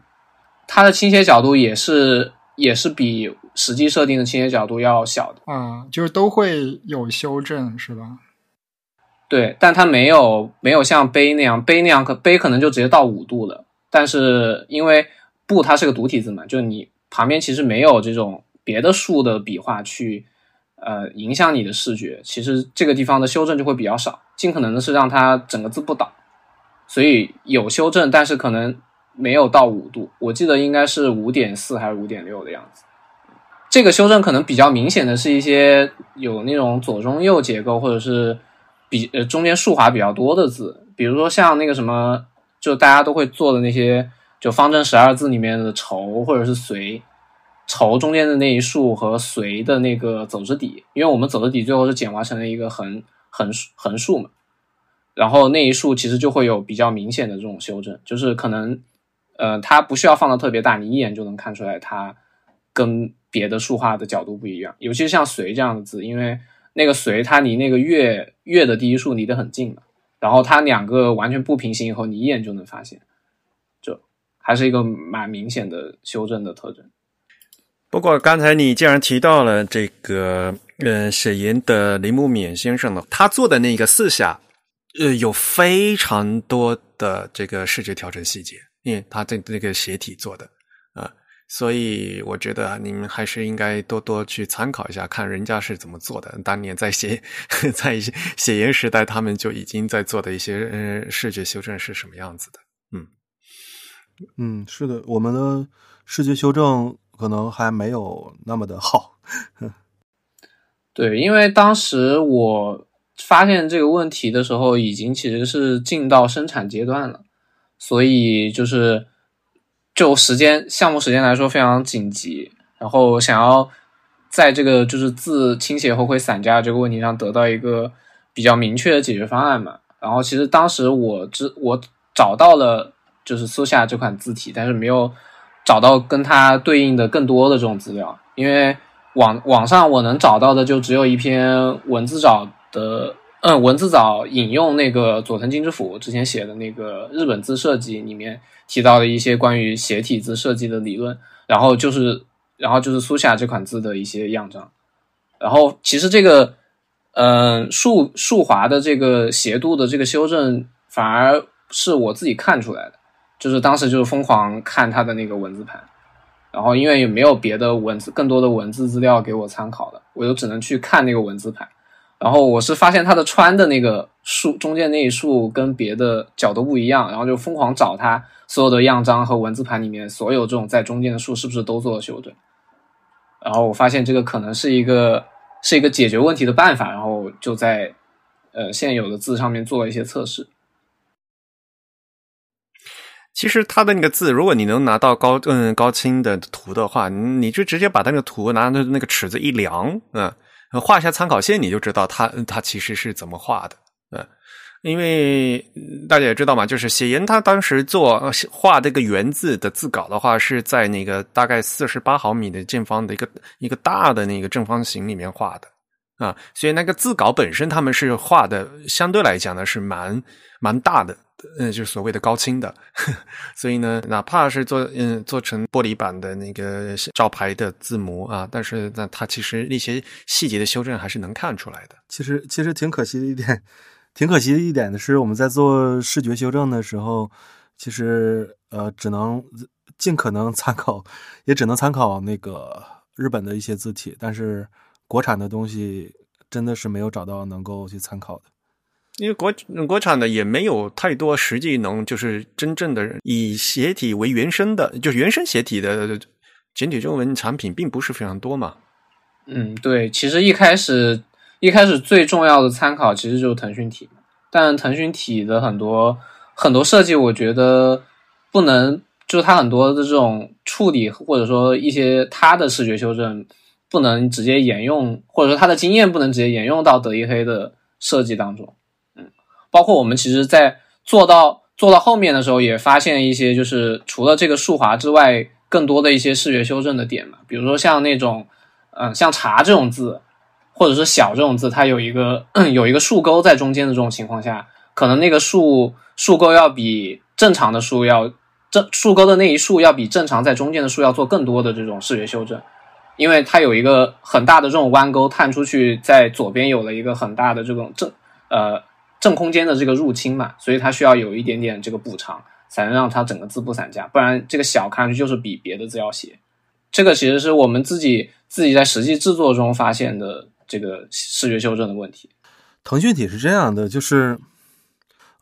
它的倾斜角度也是也是比实际设定的倾斜角度要小的啊，就是都会有修正，是吧？对，但它没有没有像杯那样，杯那样可杯可能就直接到五度了。但是因为“不”它是个独体字嘛，就你旁边其实没有这种别的竖的笔画去。呃，影响你的视觉，其实这个地方的修正就会比较少，尽可能的是让它整个字不倒，所以有修正，但是可能没有到五度，我记得应该是五点四还是五点六的样子。这个修正可能比较明显的是一些有那种左中右结构，或者是比呃中间竖划比较多的字，比如说像那个什么，就大家都会做的那些，就方正十二字里面的愁或者是随。愁中间的那一竖和随的那个走之底，因为我们走之底最后是简化成了一个横横横竖嘛，然后那一竖其实就会有比较明显的这种修正，就是可能呃它不需要放的特别大，你一眼就能看出来它跟别的竖画的角度不一样，尤其是像随这样的字，因为那个随它离那个月月的第一竖离得很近嘛，然后它两个完全不平行以后，你一眼就能发现，这还是一个蛮明显的修正的特征。不过刚才你既然提到了这个，呃，写研的林木勉先生呢，他做的那个四下，呃，有非常多的这个视觉调整细节，因为他这那个斜体做的，所以我觉得你们还是应该多多去参考一下，看人家是怎么做的。当年在写 <laughs> 在写研时代，他们就已经在做的一些嗯视觉修正是什么样子的？嗯嗯，是的，我们的视觉修正。可能还没有那么的好，对，因为当时我发现这个问题的时候，已经其实是进到生产阶段了，所以就是就时间项目时间来说非常紧急，然后想要在这个就是字倾斜后会散架这个问题上得到一个比较明确的解决方案嘛，然后其实当时我知我找到了就是苏夏这款字体，但是没有。找到跟它对应的更多的这种资料，因为网网上我能找到的就只有一篇文字找的，嗯，文字找引用那个佐藤金之辅之前写的那个日本字设计里面提到的一些关于斜体字设计的理论，然后就是然后就是苏夏这款字的一些样章，然后其实这个嗯竖竖划的这个斜度的这个修正反而是我自己看出来的。就是当时就是疯狂看他的那个文字盘，然后因为也没有别的文字更多的文字资料给我参考的，我就只能去看那个文字盘。然后我是发现他的穿的那个竖中间那一竖跟别的角都不一样，然后就疯狂找他所有的样章和文字盘里面所有这种在中间的数是不是都做了修正。然后我发现这个可能是一个是一个解决问题的办法，然后就在呃现有的字上面做了一些测试。其实它的那个字，如果你能拿到高嗯高清的图的话，你就直接把那个图拿着那个尺子一量，嗯，画一下参考线，你就知道它它其实是怎么画的，嗯，因为大家也知道嘛，就是写言他当时做画这个圆字的字稿的话，是在那个大概四十八毫米的见方的一个一个大的那个正方形里面画的啊，所以那个字稿本身他们是画的相对来讲呢是蛮蛮大的。嗯，就是所谓的高清的，<laughs> 所以呢，哪怕是做嗯做成玻璃版的那个招牌的字模啊，但是那它其实那些细节的修正还是能看出来的。其实其实挺可惜的一点，<laughs> 挺可惜的一点的是，我们在做视觉修正的时候，其实呃只能尽可能参考，也只能参考那个日本的一些字体，但是国产的东西真的是没有找到能够去参考的。因为国国产的也没有太多实际能就是真正的以斜体为原生的，就是原生斜体的简体中文产品，并不是非常多嘛。嗯，对，其实一开始一开始最重要的参考其实就是腾讯体，但腾讯体的很多很多设计，我觉得不能，就是它很多的这种处理或者说一些它的视觉修正不能直接沿用，或者说它的经验不能直接沿用到德意黑的设计当中。包括我们其实，在做到做到后面的时候，也发现一些就是除了这个竖滑之外，更多的一些视觉修正的点嘛。比如说像那种，嗯，像“茶”这种字，或者是“小”这种字，它有一个 <clears throat> 有一个竖钩在中间的这种情况下，可能那个竖竖钩要比正常的竖要正竖钩的那一竖要比正常在中间的竖要做更多的这种视觉修正，因为它有一个很大的这种弯钩探出去，在左边有了一个很大的这种正呃。正空间的这个入侵嘛，所以它需要有一点点这个补偿，才能让它整个字不散架，不然这个小看上去就是比别的字要斜。这个其实是我们自己自己在实际制作中发现的这个视觉修正的问题。腾讯体是这样的，就是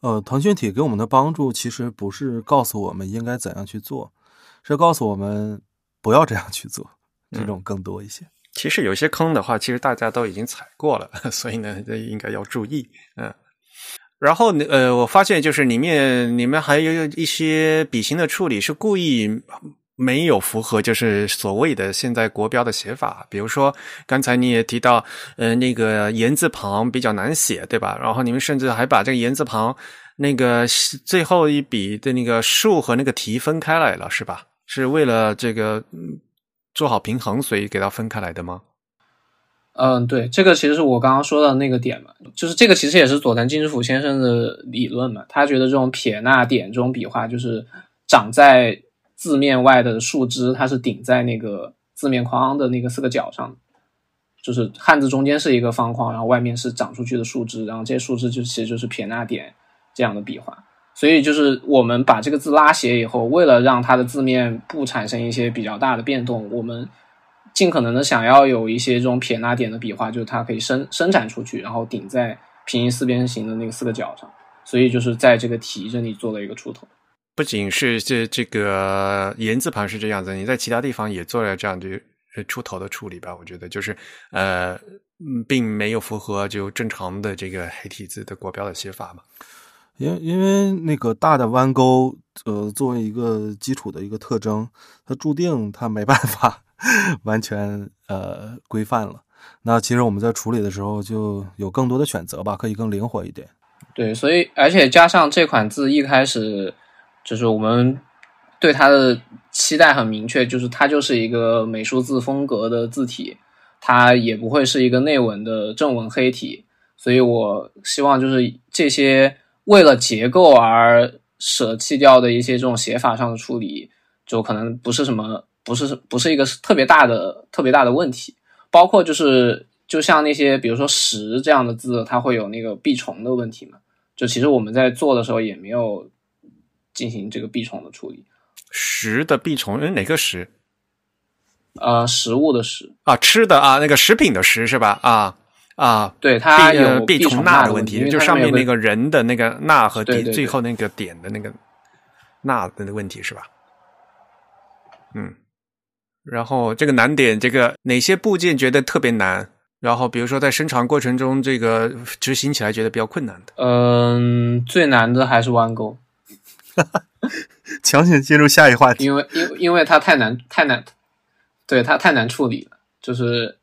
呃，腾讯体给我们的帮助其实不是告诉我们应该怎样去做，是告诉我们不要这样去做，这种更多一些。其实有些坑的话，其实大家都已经踩过了，<laughs> 所以呢，这应该要注意，嗯。然后呢呃，我发现就是里面你们还有一些笔形的处理是故意没有符合，就是所谓的现在国标的写法。比如说刚才你也提到，呃，那个言字旁比较难写，对吧？然后你们甚至还把这个言字旁那个最后一笔的那个竖和那个提分开来了，是吧？是为了这个做好平衡，所以给它分开来的吗？嗯，对，这个其实是我刚刚说的那个点嘛，就是这个其实也是佐藤金之辅先生的理论嘛。他觉得这种撇捺点这种笔画，就是长在字面外的树枝，它是顶在那个字面框的那个四个角上，就是汉字中间是一个方框，然后外面是长出去的树枝，然后这些树枝就其实就是撇捺点这样的笔画。所以就是我们把这个字拉斜以后，为了让它的字面不产生一些比较大的变动，我们。尽可能的想要有一些这种撇捺点的笔画，就是它可以伸伸展出去，然后顶在平行四边形的那个四个角上，所以就是在这个题这里做了一个出头。不仅是这这个言字旁是这样子，你在其他地方也做了这样的出头的处理吧？我觉得就是呃，并没有符合就正常的这个黑体字的国标的写法嘛。因因为那个大的弯钩，呃，作为一个基础的一个特征，它注定它没办法。<laughs> 完全呃规范了，那其实我们在处理的时候就有更多的选择吧，可以更灵活一点。对，所以而且加上这款字一开始就是我们对它的期待很明确，就是它就是一个美术字风格的字体，它也不会是一个内文的正文黑体。所以我希望就是这些为了结构而舍弃掉的一些这种写法上的处理，就可能不是什么。不是不是一个特别大的特别大的问题，包括就是就像那些比如说“十”这样的字，它会有那个避重的问题嘛？就其实我们在做的时候也没有进行这个避重的处理。“十”的避重，嗯，哪个“十”？呃，食物的“食”啊，吃的啊，那个食品的“食”是吧？啊啊，对，它有避重捺的问题，就上面那个人的那个捺和底最后那个点的那个捺的问题是吧？嗯，然后这个难点，这个哪些部件觉得特别难？然后比如说在生产过程中，这个执行起来觉得比较困难的。嗯，最难的还是弯钩，强行进入下一话题，因为因因为它太难太难，对它太难处理了，就是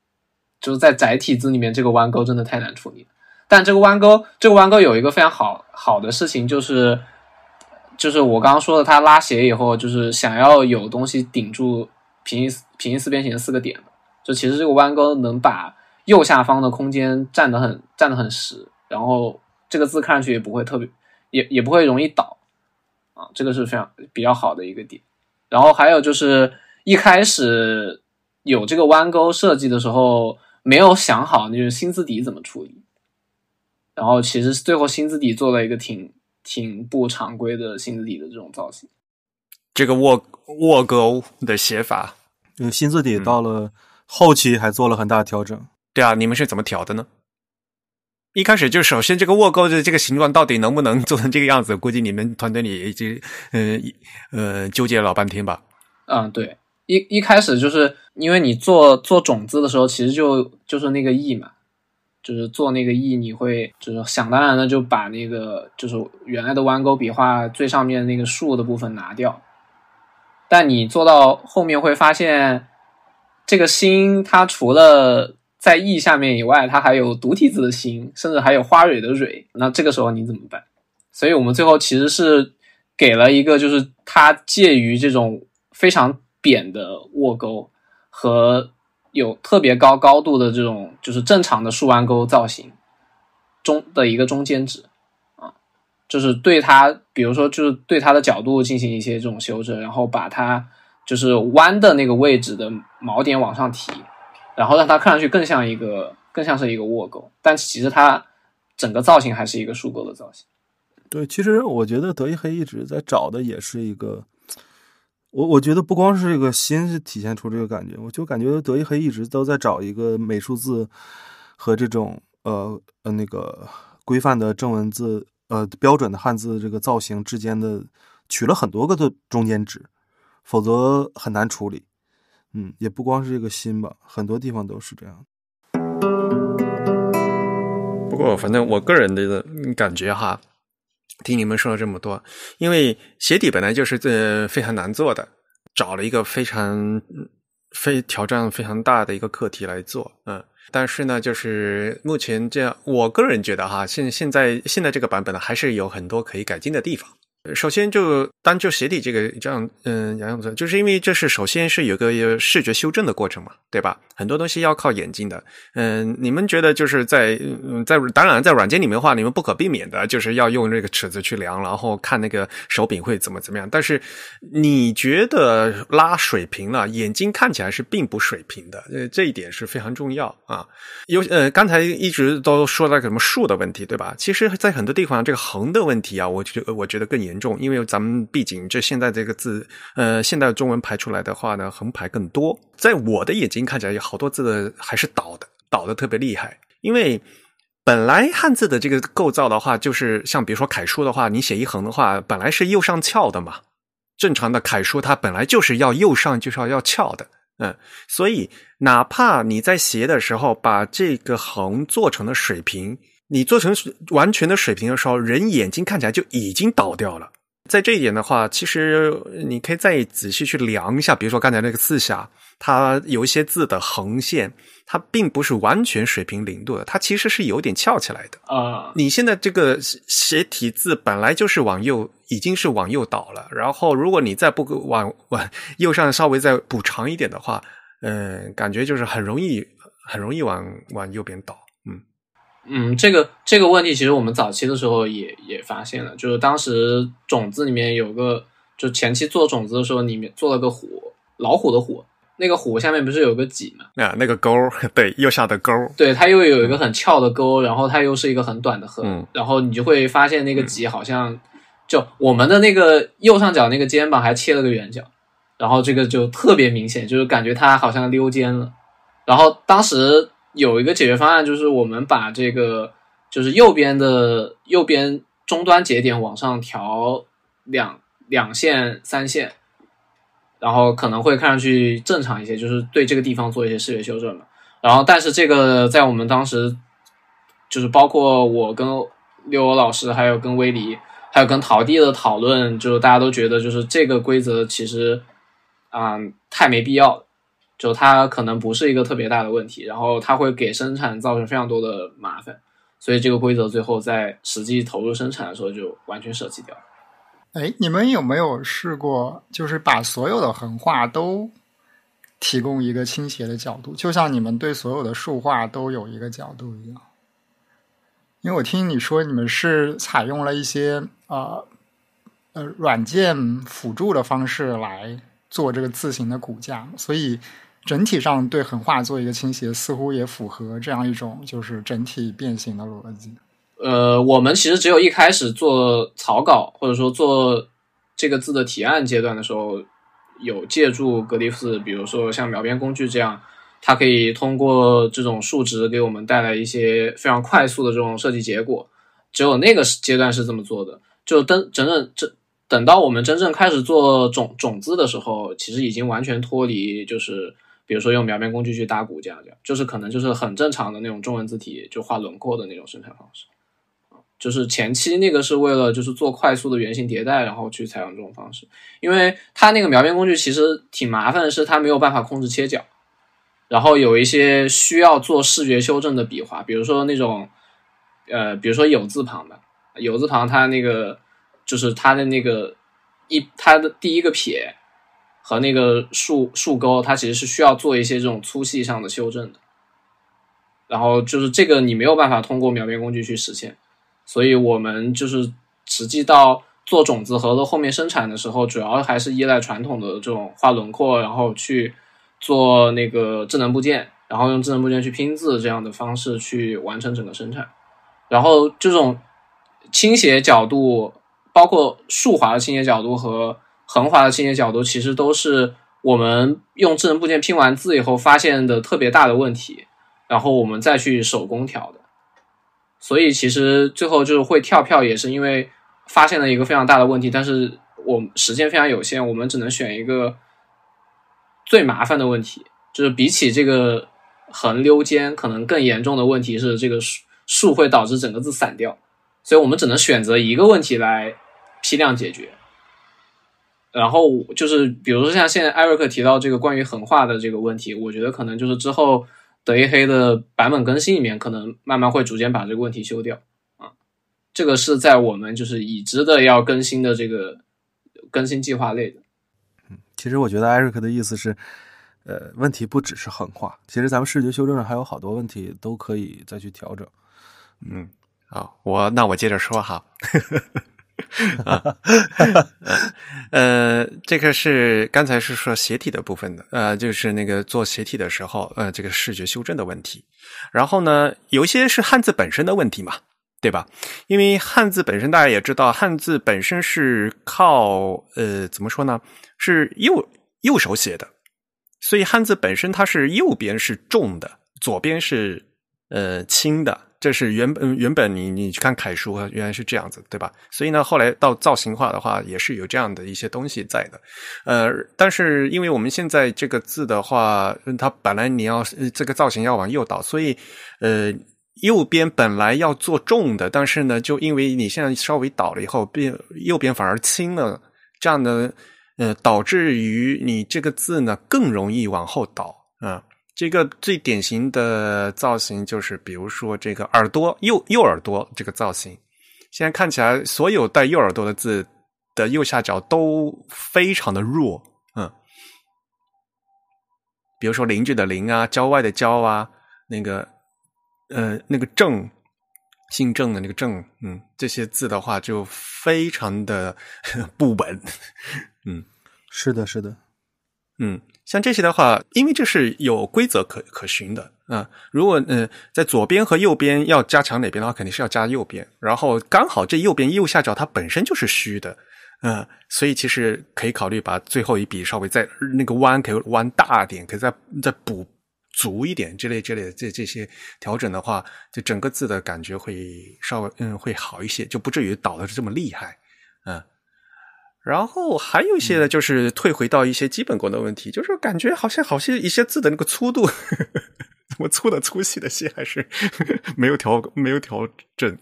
就是在载体字里面，这个弯钩真的太难处理了。但这个弯钩，这个弯钩有一个非常好好的事情，就是就是我刚刚说的，它拉斜以后，就是想要有东西顶住平行平行四边形四个点，就其实这个弯钩能把右下方的空间占得很占得很实，然后这个字看上去也不会特别，也也不会容易倒啊，这个是非常比较好的一个点。然后还有就是一开始有这个弯钩设计的时候，没有想好那个新字底怎么处理，然后其实最后新字底做了一个挺挺不常规的新字底的这种造型。这个卧卧钩的写法，嗯，新字体到了后期还做了很大的调整。对啊，你们是怎么调的呢？一开始就首先这个卧钩的这个形状到底能不能做成这个样子？估计你们团队里已经呃呃纠结了老半天吧。嗯，对，一一开始就是因为你做做种子的时候，其实就就是那个 E 嘛，就是做那个 E，你会就是想当然的就把那个就是原来的弯钩笔画最上面那个竖的部分拿掉，但你做到后面会发现，这个心它除了在 E 下面以外，它还有独体字的心，甚至还有花蕊的蕊，那这个时候你怎么办？所以我们最后其实是给了一个，就是它介于这种非常扁的卧钩和有特别高高度的这种就是正常的竖弯钩造型中的一个中间值，就是对它，比如说就是对它的角度进行一些这种修正，然后把它就是弯的那个位置的锚点往上提，然后让它看上去更像一个更像是一个卧钩，但其实它整个造型还是一个竖钩的造型。对，其实我觉得德意黑一直在找的也是一个，我我觉得不光是这个心是体现出这个感觉，我就感觉德意黑一直都在找一个美术字和这种呃呃那个规范的正文字呃标准的汉字这个造型之间的取了很多个的中间值，否则很难处理。嗯，也不光是这个心吧，很多地方都是这样。不过反正我个人的感觉哈。听你们说了这么多，因为鞋底本来就是这非常难做的，找了一个非常非挑战非常大的一个课题来做，嗯，但是呢，就是目前这样，我个人觉得哈，现现在现在这个版本呢，还是有很多可以改进的地方。首先，就单就鞋底这个这样，嗯，样子，就是因为这是首先是有个视觉修正的过程嘛，对吧？很多东西要靠眼睛的。嗯，你们觉得就是在嗯在当然在软件里面的话，你们不可避免的就是要用这个尺子去量，然后看那个手柄会怎么怎么样。但是你觉得拉水平了，眼睛看起来是并不水平的，呃，这一点是非常重要啊。有呃，刚才一直都说到什么竖的问题，对吧？其实，在很多地方这个横的问题啊，我觉我觉得更严。严重，因为咱们毕竟这现在这个字，呃，现在中文排出来的话呢，横排更多。在我的眼睛看起来，有好多字的还是倒的，倒的特别厉害。因为本来汉字的这个构造的话，就是像比如说楷书的话，你写一横的话，本来是右上翘的嘛。正常的楷书它本来就是要右上，就是要要翘的，嗯。所以哪怕你在斜的时候把这个横做成了水平。你做成完全的水平的时候，人眼睛看起来就已经倒掉了。在这一点的话，其实你可以再仔细去量一下，比如说刚才那个四下，它有一些字的横线，它并不是完全水平零度的，它其实是有点翘起来的啊。你现在这个斜体字本来就是往右，已经是往右倒了，然后如果你再不往往右上稍微再补长一点的话，嗯，感觉就是很容易很容易往往右边倒。嗯，这个这个问题其实我们早期的时候也也发现了，就是当时种子里面有个，就前期做种子的时候，里面做了个虎，老虎的虎，那个虎下面不是有个脊嘛？啊，那个钩，<laughs> 对，右下的钩，对，它又有一个很翘的钩，然后它又是一个很短的横，嗯，然后你就会发现那个脊好像，就我们的那个右上角那个肩膀还切了个圆角，然后这个就特别明显，就是感觉它好像溜肩了，然后当时。有一个解决方案，就是我们把这个就是右边的右边终端节点往上调两两线三线，然后可能会看上去正常一些，就是对这个地方做一些视觉修正嘛。然后，但是这个在我们当时，就是包括我跟六欧老师，还有跟威黎，还有跟陶弟的讨论，就是大家都觉得，就是这个规则其实啊、太没必要了，就它可能不是一个特别大的问题，然后它会给生产造成非常多的麻烦，所以这个规则最后在实际投入生产的时候就完全舍弃掉了。哎，你们有没有试过，就是把所有的横画都提供一个倾斜的角度，就像你们对所有的竖画都有一个角度一样？因为我听你说你们是采用了一些呃呃软件辅助的方式来做这个字形的骨架，所以整体上对横画做一个倾斜，似乎也符合这样一种就是整体变形的逻辑。呃，我们其实只有一开始做草稿或者说做这个字的提案阶段的时候，有借助格里夫斯，比如说像描边工具这样，它可以通过这种数值给我们带来一些非常快速的这种设计结果。只有那个阶段是这么做的，就等整整这等到我们真正开始做种种子的时候，其实已经完全脱离就是。比如说用描边工具去搭骨架，这样就是可能就是很正常的那种中文字体，就画轮廓的那种生产方式。就是前期那个是为了就是做快速的原型迭代，然后去采用这种方式，因为它那个描边工具其实挺麻烦的是它没有办法控制切角，然后有一些需要做视觉修正的笔画，比如说那种呃，比如说有字旁的有字旁，它那个就是它的那个一它的第一个撇和那个竖竖钩，它其实是需要做一些这种粗细上的修正的，然后就是这个你没有办法通过描边工具去实现。所以我们就是实际到做种子盒的后面生产的时候，主要还是依赖传统的这种画轮廓，然后去做那个智能部件，然后用智能部件去拼字这样的方式去完成整个生产。然后这种倾斜角度，包括竖滑的倾斜角度和横滑的倾斜角度，其实都是我们用智能部件拼完字以后发现的特别大的问题，然后我们再去手工调的。所以其实最后就是会跳票，也是因为发现了一个非常大的问题，但是我时间非常有限，我们只能选一个最麻烦的问题，就是比起这个横溜肩，可能更严重的问题是这个竖竖会导致整个字散掉，所以我们只能选择一个问题来批量解决。然后就是比如说像现在艾瑞克提到这个关于横画的这个问题，我觉得可能就是之后。德一黑的版本更新里面，可能慢慢会逐渐把这个问题修掉啊。这个是在我们就是已知的要更新的这个更新计划内的。嗯，其实我觉得艾瑞克的意思是，呃，问题不只是横画，其实咱们视觉修正上还有好多问题都可以再去调整。嗯，好，我那我接着说哈。<laughs> <laughs> 啊，<laughs> 呃，这个是刚才是说斜体的部分的，呃，就是那个做斜体的时候，呃，这个视觉修正的问题。然后呢，有一些是汉字本身的问题嘛，对吧？因为汉字本身大家也知道，汉字本身是靠呃怎么说呢？是右右手写的，所以汉字本身它是右边是重的，左边是呃轻的。这是原本原本你你去看楷书，原来是这样子，对吧？所以呢，后来到造型化的话，也是有这样的一些东西在的。呃，但是因为我们现在这个字的话，它本来你要这个造型要往右倒，所以呃，右边本来要做重的，但是呢，就因为你现在稍微倒了以后，变右边反而轻了，这样的呃，导致于你这个字呢更容易往后倒啊。这个最典型的造型就是，比如说这个耳朵右右耳朵这个造型，现在看起来所有带右耳朵的字的右下角都非常的弱，嗯，比如说邻居的邻啊，郊外的郊啊，那个呃那个郑姓郑的那个郑，嗯，这些字的话就非常的 <laughs> 不稳，嗯，是的，是的，嗯。像这些的话，因为这是有规则可可循的啊。如果呃在左边和右边要加强哪边的话，肯定是要加右边。然后刚好这右边右下角它本身就是虚的，嗯，所以其实可以考虑把最后一笔稍微再那个弯可以弯大点，可以再再补足一点之类之类的这这些调整的话，就整个字的感觉会稍微嗯会好一些，就不至于倒的这么厉害，嗯。然后还有一些呢，就是退回到一些基本功的问题，就是感觉好像好些一些字的那个粗度，怎么粗的粗细的细还是 <laughs> 没有调没有调整。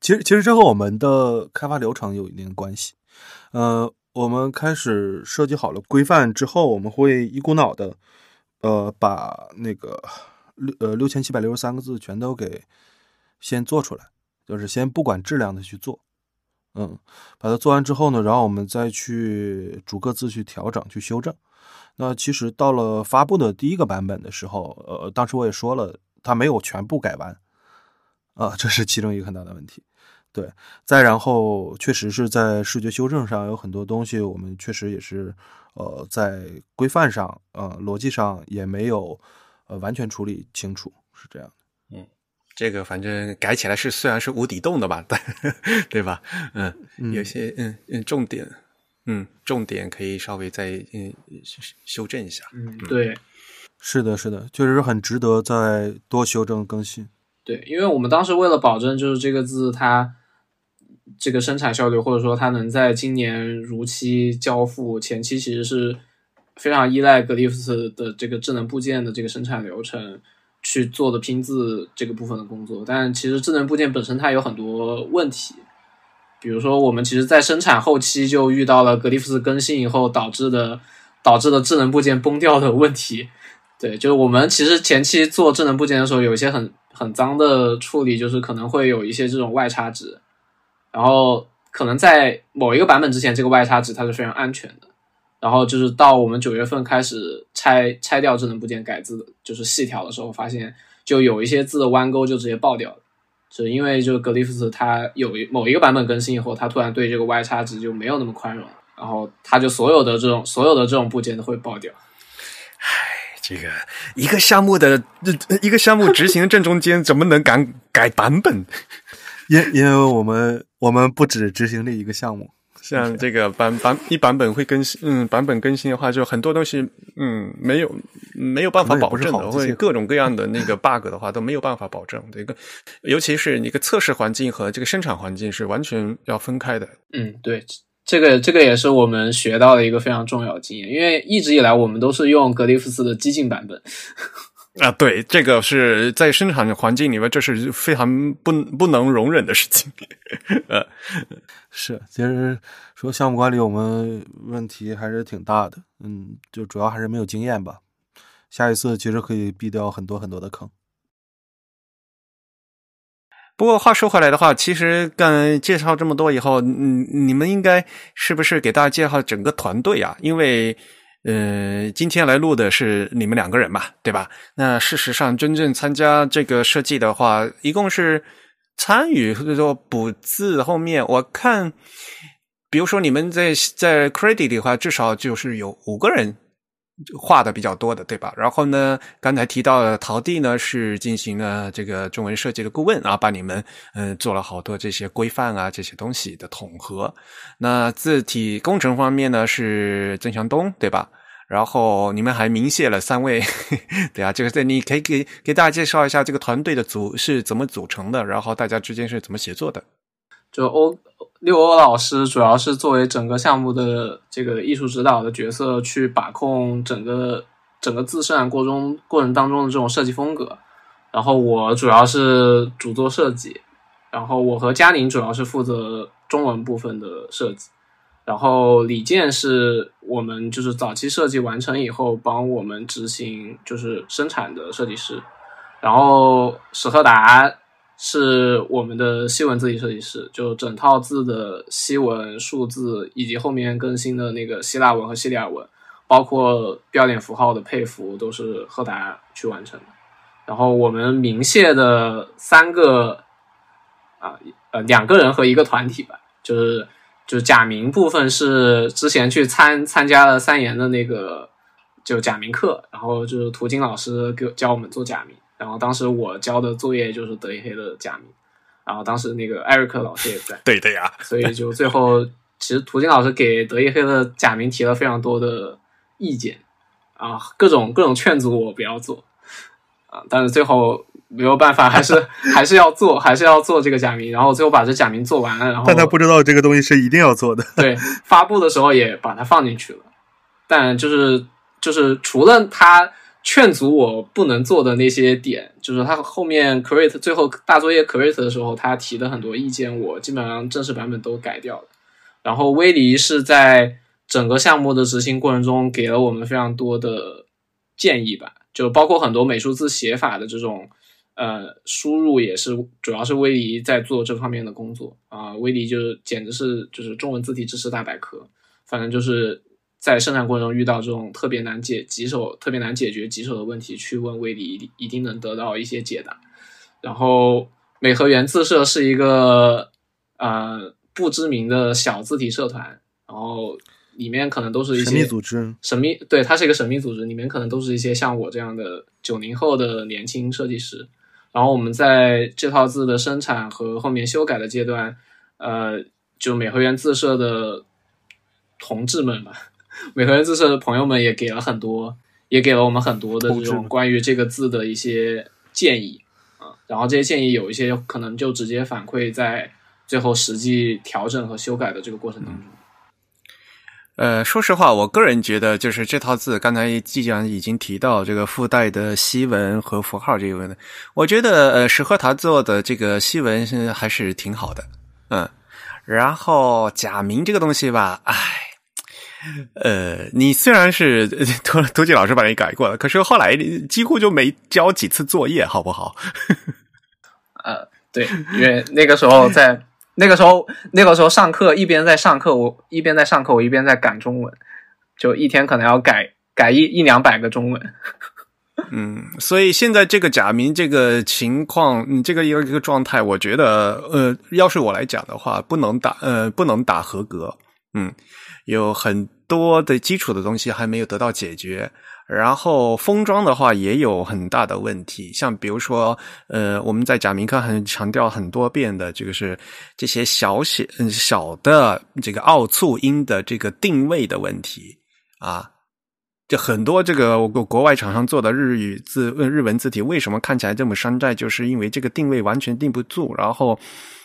其实其实这和我们的开发流程有一定关系。呃，我们开始设计好了规范之后，我们会一股脑的，呃，把那个六呃六千七百六十三个字全都给先做出来，就是先不管质量的去做。嗯，把它做完之后呢，然后我们再去逐个字去调整、去修正。那其实到了发布的第一个版本的时候，呃，当时我也说了，它没有全部改完，啊，这是其中一个很大的问题。对，再然后，确实是在视觉修正上有很多东西，我们确实也是，呃，在规范上、呃，逻辑上也没有呃完全处理清楚，是这样的。嗯。这个反正改起来是虽然是无底洞的吧，对吧？嗯，有些嗯嗯重点，嗯重点可以稍微再嗯修正一下。嗯，对，是的，是的，确实是很值得再多修正更新。对，因为我们当时为了保证就是这个字它这个生产效率，或者说它能在今年如期交付，前期其实是非常依赖 Glyphs 的这个智能部件的这个生产流程。去做的拼字这个部分的工作，但其实智能部件本身它有很多问题，比如说我们其实，在生产后期就遇到了格里夫斯更新以后导致的导致的智能部件崩掉的问题。对，就是我们其实前期做智能部件的时候，有一些很很脏的处理，就是可能会有一些这种外插值，然后可能在某一个版本之前，这个外插值它是非常安全的。然后就是到我们九月份开始拆拆掉智能部件改字，就是细调的时候，发现就有一些字的弯钩就直接爆掉了，是因为就格里夫斯它有一某一个版本更新以后，它突然对这个 Y 叉值就没有那么宽容，然后它就所有的这种所有的这种部件都会爆掉。唉，这个一个项目的一个项目执行正中间怎么能敢改版本？<laughs> 因因为我们我们不止执行这一个项目。像这个版版一版本会更新，嗯，版本更新的话，就很多东西，嗯，没有没有办法保证的，会各种各样的那个 bug 的话都没有办法保证。这个，尤其是一个测试环境和这个生产环境是完全要分开的。嗯，对，这个这个也是我们学到的一个非常重要的经验，因为一直以来我们都是用格里夫斯的激进版本。啊，对，这个是在生产环境里面，这是非常不不能容忍的事情。呃，<laughs> 是，其实说项目管理，我们问题还是挺大的。嗯，就主要还是没有经验吧。下一次其实可以避掉很多很多的坑。不过话说回来的话，其实刚介绍这么多以后，嗯，你们应该是不是给大家介绍整个团队啊？因为。呃，今天来录的是你们两个人嘛，对吧？那事实上，真正参加这个设计的话，一共是参与或者说补字后面，我看，比如说你们在在 credit 的话，至少就是有五个人画的比较多的，对吧？然后呢，刚才提到的陶弟呢，是进行了这个中文设计的顾问啊，帮你们嗯做了好多这些规范啊这些东西的统合。那字体工程方面呢，是曾祥东，对吧？然后你们还明谢了三位，<laughs> 对啊，这个在你可以给给大家介绍一下这个团队的组是怎么组成的，然后大家之间是怎么协作的。就欧六欧老师主要是作为整个项目的这个艺术指导的角色，去把控整个整个自生产过中过程当中的这种设计风格。然后我主要是主做设计，然后我和嘉宁主要是负责中文部分的设计。然后李健是我们就是早期设计完成以后帮我们执行就是生产的设计师，然后史特达是我们的西文字体设计师，就整套字的西文数字以及后面更新的那个希腊文和西里尔文，包括标点符号的配符都是赫达去完成的。然后我们明谢的三个啊呃两个人和一个团体吧，就是。就是假名部分是之前去参参加了三言的那个就假名课，然后就是涂金老师给教我们做假名，然后当时我交的作业就是德意黑的假名，然后当时那个艾瑞克老师也在，<laughs> 对的呀，所以就最后其实涂金老师给德意黑的假名提了非常多的意见啊，各种各种劝阻我不要做，啊，但是最后没有办法，还是 <laughs> 还是要做，还是要做这个假名，然后最后把这假名做完了，然后但他不知道这个东西是一定要做的。对发布的时候也把它放进去了，但就是就是除了他劝阻我不能做的那些点，就是他后面 create 最后大作业 create 的时候，他提的很多意见，我基本上正式版本都改掉了。然后威尼是在整个项目的执行过程中给了我们非常多的建议吧，就包括很多美术字写法的这种呃输入，也是主要是威尼在做这方面的工作啊、威尼就是简直是就是中文字体知识大百科，反正就是在生产过程中遇到这种特别难解棘手、特别难解决棘手的问题，去问威迪一定一定能得到一些解答。然后美和园自社是一个呃不知名的小字体社团，然后里面可能都是一些神秘组织，神秘，对，它是一个神秘组织，里面可能都是一些像我这样的九零后的年轻设计师。然后我们在这套字的生产和后面修改的阶段，呃，就美和园自社的同志们吧，<laughs> 美和园字社的朋友们也给了很多，也给了我们很多的这种关于这个字的一些建议啊。然后这些建议有一些可能就直接反馈在最后实际调整和修改的这个过程当中。呃，说实话，我个人觉得，就是这套字，刚才既然已经提到这个附带的西文和符号这一部分，我觉得呃，石鹤塔做的这个西文是还是挺好的，嗯。然后假名这个东西吧，唉，呃，你虽然是涂涂吉老师把你改过了，可是后来你几乎就没交几次作业，好不好？<laughs> 呃，对，因为那个时候在那个时候那个时候上课，一边在上课，我一边在上课，我一边在赶中文，就一天可能要改改一一两百个中文。嗯，所以现在这个假名这个情况，嗯，这个一个一个状态，我觉得，呃，要是我来讲的话，不能打，呃，不能打合格。嗯，有很多的基础的东西还没有得到解决。然后封装的话也有很大的问题，像比如说，呃，我们在假名课很强调很多遍的，这个是这些小写嗯小的这个奥促音的这个定位的问题啊。就很多这个我国国外厂商做的日语字日文字体，为什么看起来这么山寨？就是因为这个定位完全定不住，然后，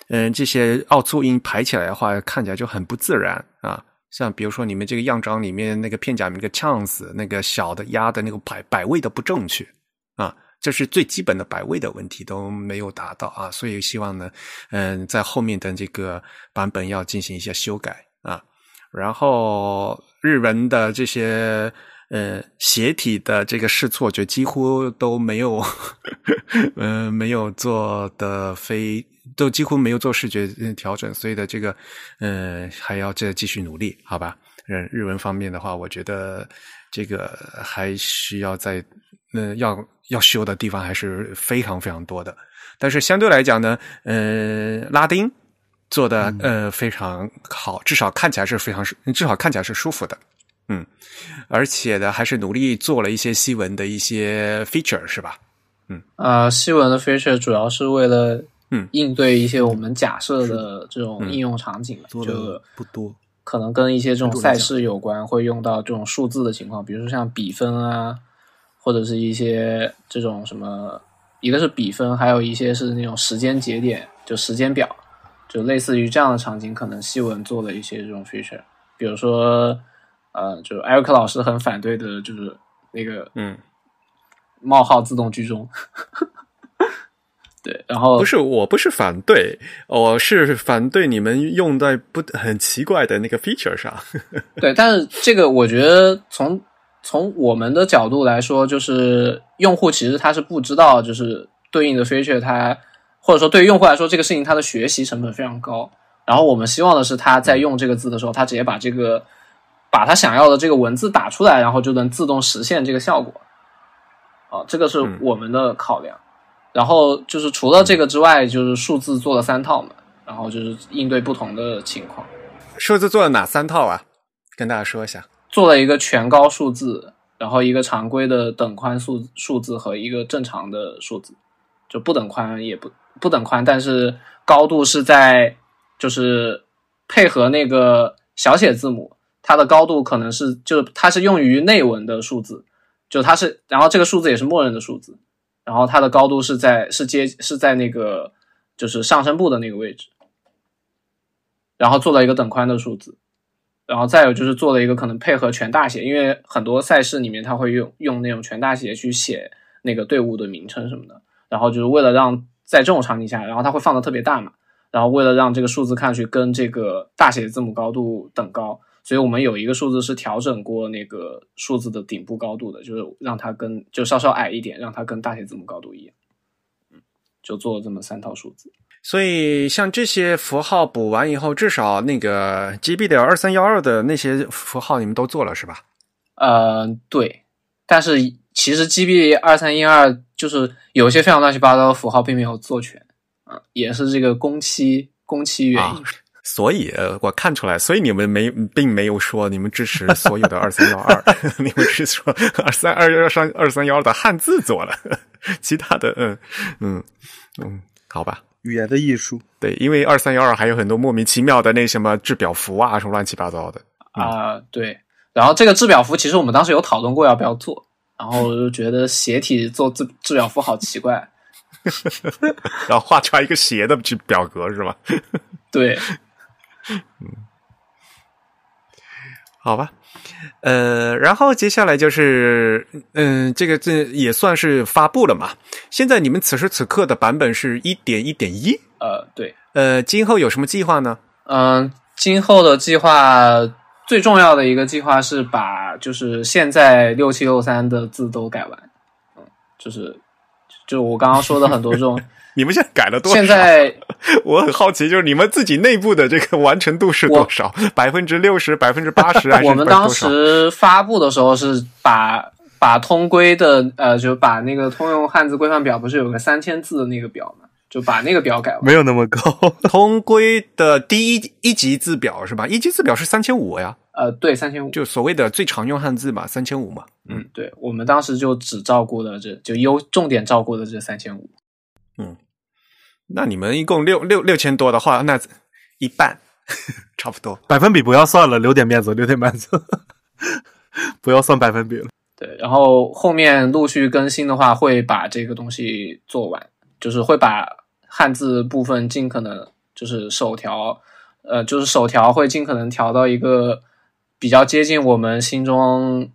嗯、这些奥促音排起来的话，看起来就很不自然啊。像比如说你们这个样章里面那个片假名那个 chance 那个小的压的那个摆摆位的不正确啊，这是最基本的摆位的问题都没有达到啊，所以希望呢，嗯，在后面的这个版本要进行一些修改啊。然后日文的这些呃斜体的这个试错，就几乎都没有，<laughs> 呃，没有做的非都几乎没有做视觉调整，所以的这个呃还要再继续努力，好吧？日日文方面的话，我觉得这个还需要在呃要要修的地方还是非常非常多的，但是相对来讲呢，呃，拉丁。做的呃非常好，至少看起来是非常至少看起来是舒服的，嗯，而且呢还是努力做了一些西文的一些 feature 是吧？嗯呃，西文的 feature 主要是为了嗯。应对一些我们假设的这种应用场景就不多。可能跟一些这种赛事有关，会用到这种数字的情况，比如说像比分啊，或者是一些这种什么，一个是比分，还有一些是那种时间节点，就时间表，就类似于这样的场景，可能西文做了一些这种 feature，比如说，呃，就艾瑞克老师很反对的就是那个嗯，冒号自动居中，对，然后不是，我不是反对，我是反对你们用在不很奇怪的那个 feature 上。<laughs> 对，但是这个我觉得从从我们的角度来说，就是用户其实他是不知道，就是对应的 feature 它，或者说对于用户来说，这个事情它的学习成本非常高。然后我们希望的是，他在用这个字的时候，他直接把这个把他想要的这个文字打出来，然后就能自动实现这个效果。啊，这个是嗯我们的考量。然后就是除了这个之外，就是数字做了三套嘛，然后就是应对不同的情况。数字做了哪三套啊？跟大家说一下。做了一个全高数字，然后一个常规的等宽数数字和一个正常的数字，就不等宽也不不等宽，但是高度是在就是配合那个小写字母，它的高度可能是就它是用于内文的数字，就它是然后这个数字也是默认的数字，然后它的高度是在是接是在那个就是上身部的那个位置，然后做了一个等宽的数字，然后再有就是做了一个可能配合全大写，因为很多赛事里面它会用用那种全大写去写那个队伍的名称什么的，然后就是为了让在这种场景下，然后它会放的特别大嘛，然后为了让这个数字看上去跟这个大写字母高度等高，所以我们有一个数字是调整过那个数字的顶部高度的，就是让它跟就稍稍矮一点，让它跟大写字母高度一样。嗯，就做了这么三套数字。所以像这些符号补完以后，至少那个 GB 的二三幺二的那些符号你们都做了是吧？呃，对，但是其实 GB 二三一二就是有些非常乱七八糟的符号并没有做全，啊、也是这个工期工期原因。啊所以呃我看出来，所以你们没并没有说你们支持所有的二三幺二，<laughs> 你们是说二三二幺三二三幺二的汉字做了，<laughs> 其他的嗯嗯嗯，好吧。语言的艺术，对，因为二三幺二还有很多莫名其妙的那什么制表符啊，什么乱七八糟的。啊、对。然后这个制表符其实我们当时有讨论过要不要做，然后我就觉得斜体做制制表符好奇怪。<laughs> 然后画出来一个斜的制表格是吧？对，<laughs> 好吧，呃，然后接下来就是，嗯，这个这也算是发布了嘛。现在你们此时此刻的版本是一点一点一，呃，对，呃，今后有什么计划呢？嗯，今后的计划最重要的一个计划是把就是现在六七六三的字都改完，嗯，就是就我刚刚说的很多这种，<laughs> 你们现在改了多少？现在 <laughs> 我很好奇，就是你们自己内部的这个完成度是多少？<laughs> 百分之六十、百分之八十还是我们当多少时发布的时候是把把通规的呃，就把那个通用汉字规范表不是有个三千字的那个表嘛，就把那个表改了。没有那么高。<laughs> 通规的第一一级字表是吧？一级字表是三千五呀，呃，对，三千五。就所谓的最常用汉字嘛，三千五嘛。嗯，嗯，对，我们当时就只照顾了这就优重点照顾的这三千五。那你们一共六六六千多的话，那一半差不多。百分比不要算了，留点面子，留点面子，不要算百分比了。对，然后后面陆续更新的话，会把这个东西做完，就是会把汉字部分尽可能就是首条，呃，就是首条会尽可能调到一个比较接近我们心中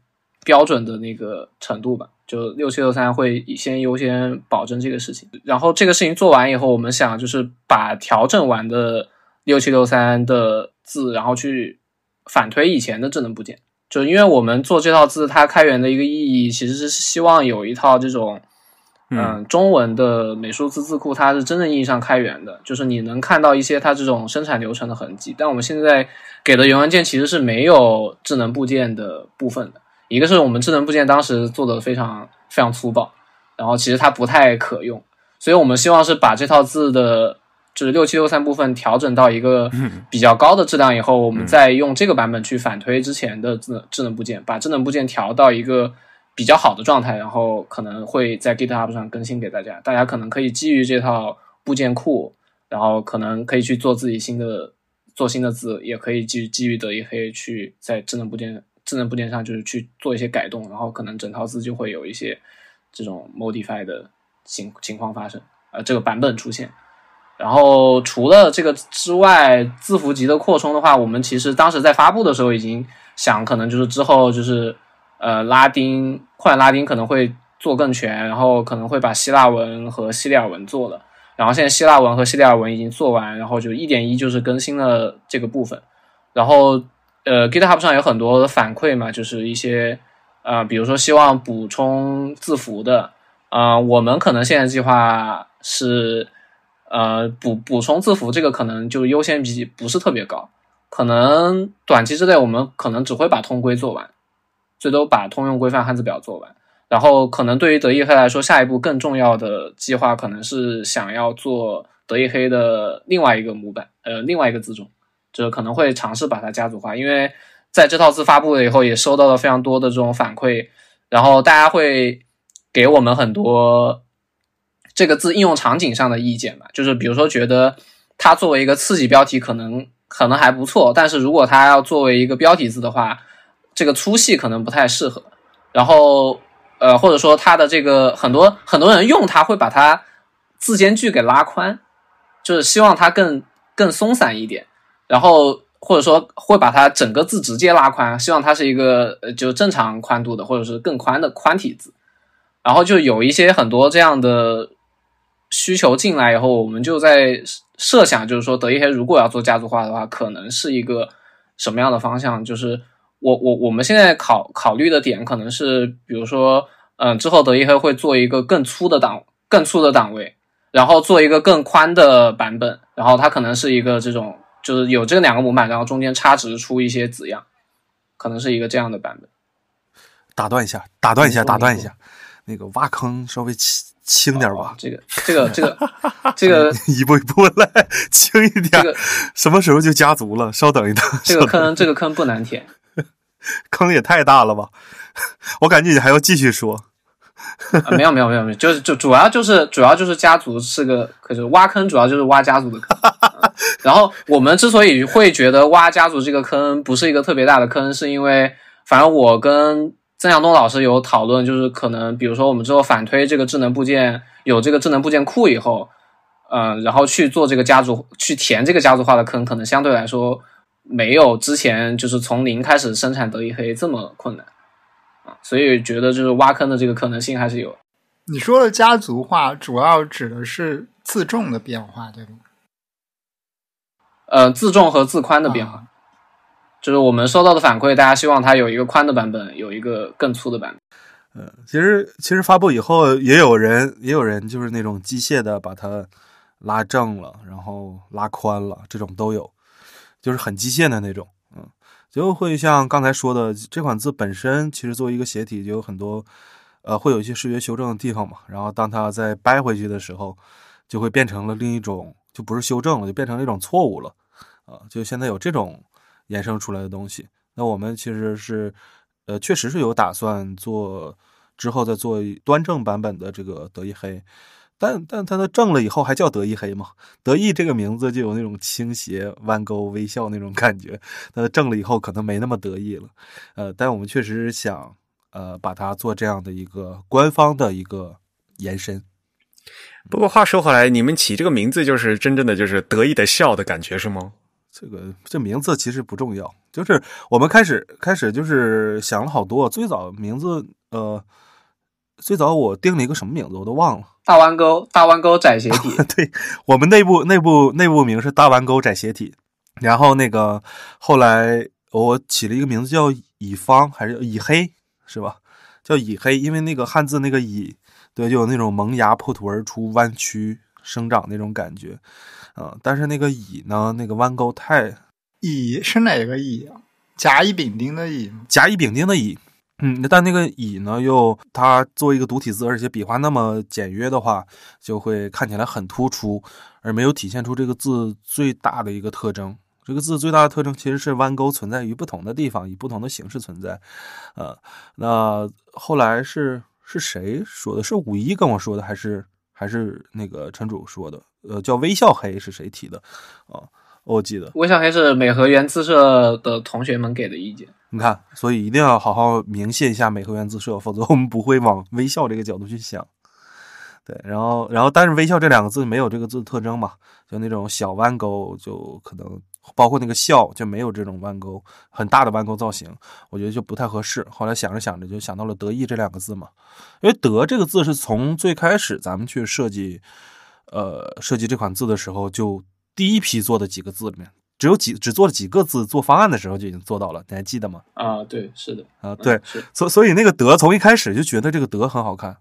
标准的那个程度吧。就六七六三会先优先保证这个事情，然后这个事情做完以后，我们想就是把调整完的六七六三的字，然后去反推以前的智能部件。就因为我们做这套字，它开源的一个意义其实是希望有一套这种，嗯，中文的美术字字库，它是真正意义上开源的，就是你能看到一些它这种生产流程的痕迹。但我们现在给的原文件其实是没有智能部件的部分的，一个是我们智能部件当时做的非常非常粗暴，然后其实它不太可用，所以我们希望是把这套字的。就是六七六三部分调整到一个比较高的质量以后，我们再用这个版本去反推之前的智能智能部件，把智能部件调到一个比较好的状态，然后可能会在 GitHub 上更新给大家。大家可能可以基于这套部件库，然后可能可以去做自己新的做新的字，也可以基于基于德意黑去在智能部件智能部件上就是去做一些改动，然后可能整套字就会有一些这种 modify 的情情况发生，呃，这个版本出现。然后除了这个之外，字符集的扩充的话，我们其实当时在发布的时候已经想，可能就是之后就是呃拉丁扩展拉丁可能会做更全，然后可能会把希腊文和西里尔文做了。然后现在希腊文和西里尔文已经做完，然后就一点一就是更新了这个部分。然后呃 GitHub 上有很多反馈嘛，就是一些呃比如说希望补充字符的，啊、我们可能现在计划是。呃，补补充字符这个可能就优先级不是特别高，可能短期之内我们可能只会把通规做完，最多把通用规范汉字表做完。然后可能对于德意黑来说，下一步更重要的计划可能是想要做德意黑的另外一个模板，呃，另外一个字种，就是可能会尝试把它家族化。因为在这套字发布了以后，也收到了非常多的这种反馈，然后大家会给我们很多。这个字应用场景上的意见吧，就是比如说觉得它作为一个刺激标题可能可能还不错，但是如果它要作为一个标题字的话，这个粗细可能不太适合。然后呃，或者说它的这个很多很多人用它会把它字间距给拉宽，就是希望它更更松散一点，然后或者说会把它整个字直接拉宽，希望它是一个呃就正常宽度的或者是更宽的宽体字，然后就有一些很多这样的需求进来以后，我们就在设想，就是说德意黑如果要做家族化的话，可能是一个什么样的方向？就是我我我们现在考考虑的点可能是，比如说，嗯，之后德意黑会做一个更粗的档更粗的档位，然后做一个更宽的版本，然后它可能是一个这种，就是有这两个模板，然后中间插值出一些子样，可能是一个这样的版本。打断一下，打断一下，打断一下，那个挖坑稍微轻轻点吧，这个这个这个 <laughs> 这个一步一步来，轻一点。这个什么时候就家族了？稍等一等，<laughs> 这个坑这个坑不难填。<laughs> 坑也太大了吧！我感觉你还要继续说。啊，没有没有没有没有，就是就主要就是主要就是家族是个，可是挖坑主要就是挖家族的坑。<laughs> 然后我们之所以会觉得挖家族这个坑不是一个特别大的坑，是因为反正我跟曾向东老师有讨论，就是可能比如说我们之后反推这个智能部件有这个智能部件库以后，嗯、然后去做这个家族去填这个家族化的坑，可能相对来说没有之前就是从零开始生产德意黑这么困难啊，所以觉得就是挖坑的这个可能性还是有。你说的家族化，主要指的是自重的变化，对吗？呃，自重和自宽的变化，啊就是我们收到的反馈，大家希望它有一个宽的版本，有一个更粗的版本。嗯，其实其实发布以后，也有人也有人就是那种机械的把它拉正了，然后拉宽了，这种都有，就是很机械的那种。嗯，就会像刚才说的，这款字本身其实作为一个斜体，就有很多呃会有一些视觉修正的地方嘛。然后当它再掰回去的时候，就会变成了另一种，就不是修正了，就变成了一种错误了。啊，就现在有这种衍生出来的东西。那我们其实是，呃，确实是有打算做之后再做端正版本的这个德意黑，但但它的正了以后还叫德意黑吗？德意这个名字就有那种倾斜、弯钩、微笑那种感觉，那正了以后可能没那么得意了。呃，但我们确实是想，呃，把它做这样的一个官方的一个延伸。不过话说回来，你们起这个名字就是真正的就是得意的笑的感觉是吗？这个这名字其实不重要，就是我们开始开始就是想了好多。最早名字呃，最早我定了一个什么名字我都忘了。大弯钩，大弯钩窄斜体，<laughs> 对我们内部内部内部名是大弯钩窄斜体，然后那个后来我起了一个名字叫乙方还是乙黑是吧？叫乙黑，因为那个汉字那个乙，对，就有那种萌芽破土而出、弯曲生长那种感觉，啊、但是那个乙呢，那个弯钩太乙是哪个乙啊？甲乙丙丁的乙吗？甲乙丙丁的乙，嗯，但那个乙呢，又它作为一个独体字，而且笔画那么简约的话，就会看起来很突出，而没有体现出这个字最大的一个特征。这个字最大的特征其实是弯钩存在于不同的地方，以不同的形式存在。呃，那后来是是谁说的？是五一跟我说的，还是还是那个陈主说的？呃，叫微笑黑是谁提的？啊、我记得。微笑黑是美和园自社的同学们给的意见。你看，所以一定要好好明谢一下美和园自社，否则我们不会往微笑这个角度去想。对，然后，然后，但是微笑这两个字没有这个字的特征嘛，就那种小弯钩，就可能包括那个笑就没有这种弯钩，很大的弯钩造型，我觉得就不太合适。后来想着想着就想到了德意这两个字嘛，因为德这个字是从最开始咱们去设计，呃，设计这款字的时候，就第一批做的几个字里面，只有几只做了几个字，做方案的时候就已经做到了，你还记得吗？啊，对，是的，啊，嗯对，是所所以那个德从一开始就觉得这个德很好看，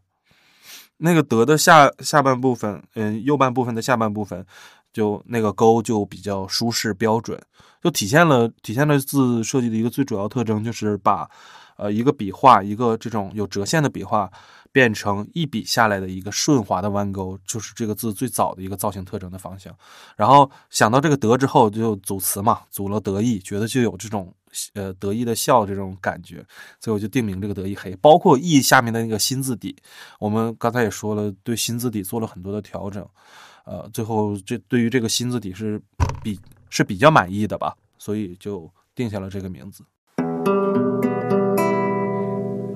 那个德的下下半部分，嗯，右半部分的下半部分，就那个勾就比较舒适标准，就体现了体现了字设计的一个最主要特征，就是把呃一个笔画，一个这种有折线的笔画，变成一笔下来的一个顺滑的弯钩，就是这个字最早的一个造型特征的方向。然后想到这个德之后，就组词嘛，组了德意，觉得就有这种呃得意的笑这种感觉，所以我就定名这个德意黑。包括意下面的那个心字底，我们刚才也说了，对心字底做了很多的调整，呃，最后这对于这个心字底是比是比较满意的吧，所以就定下了这个名字。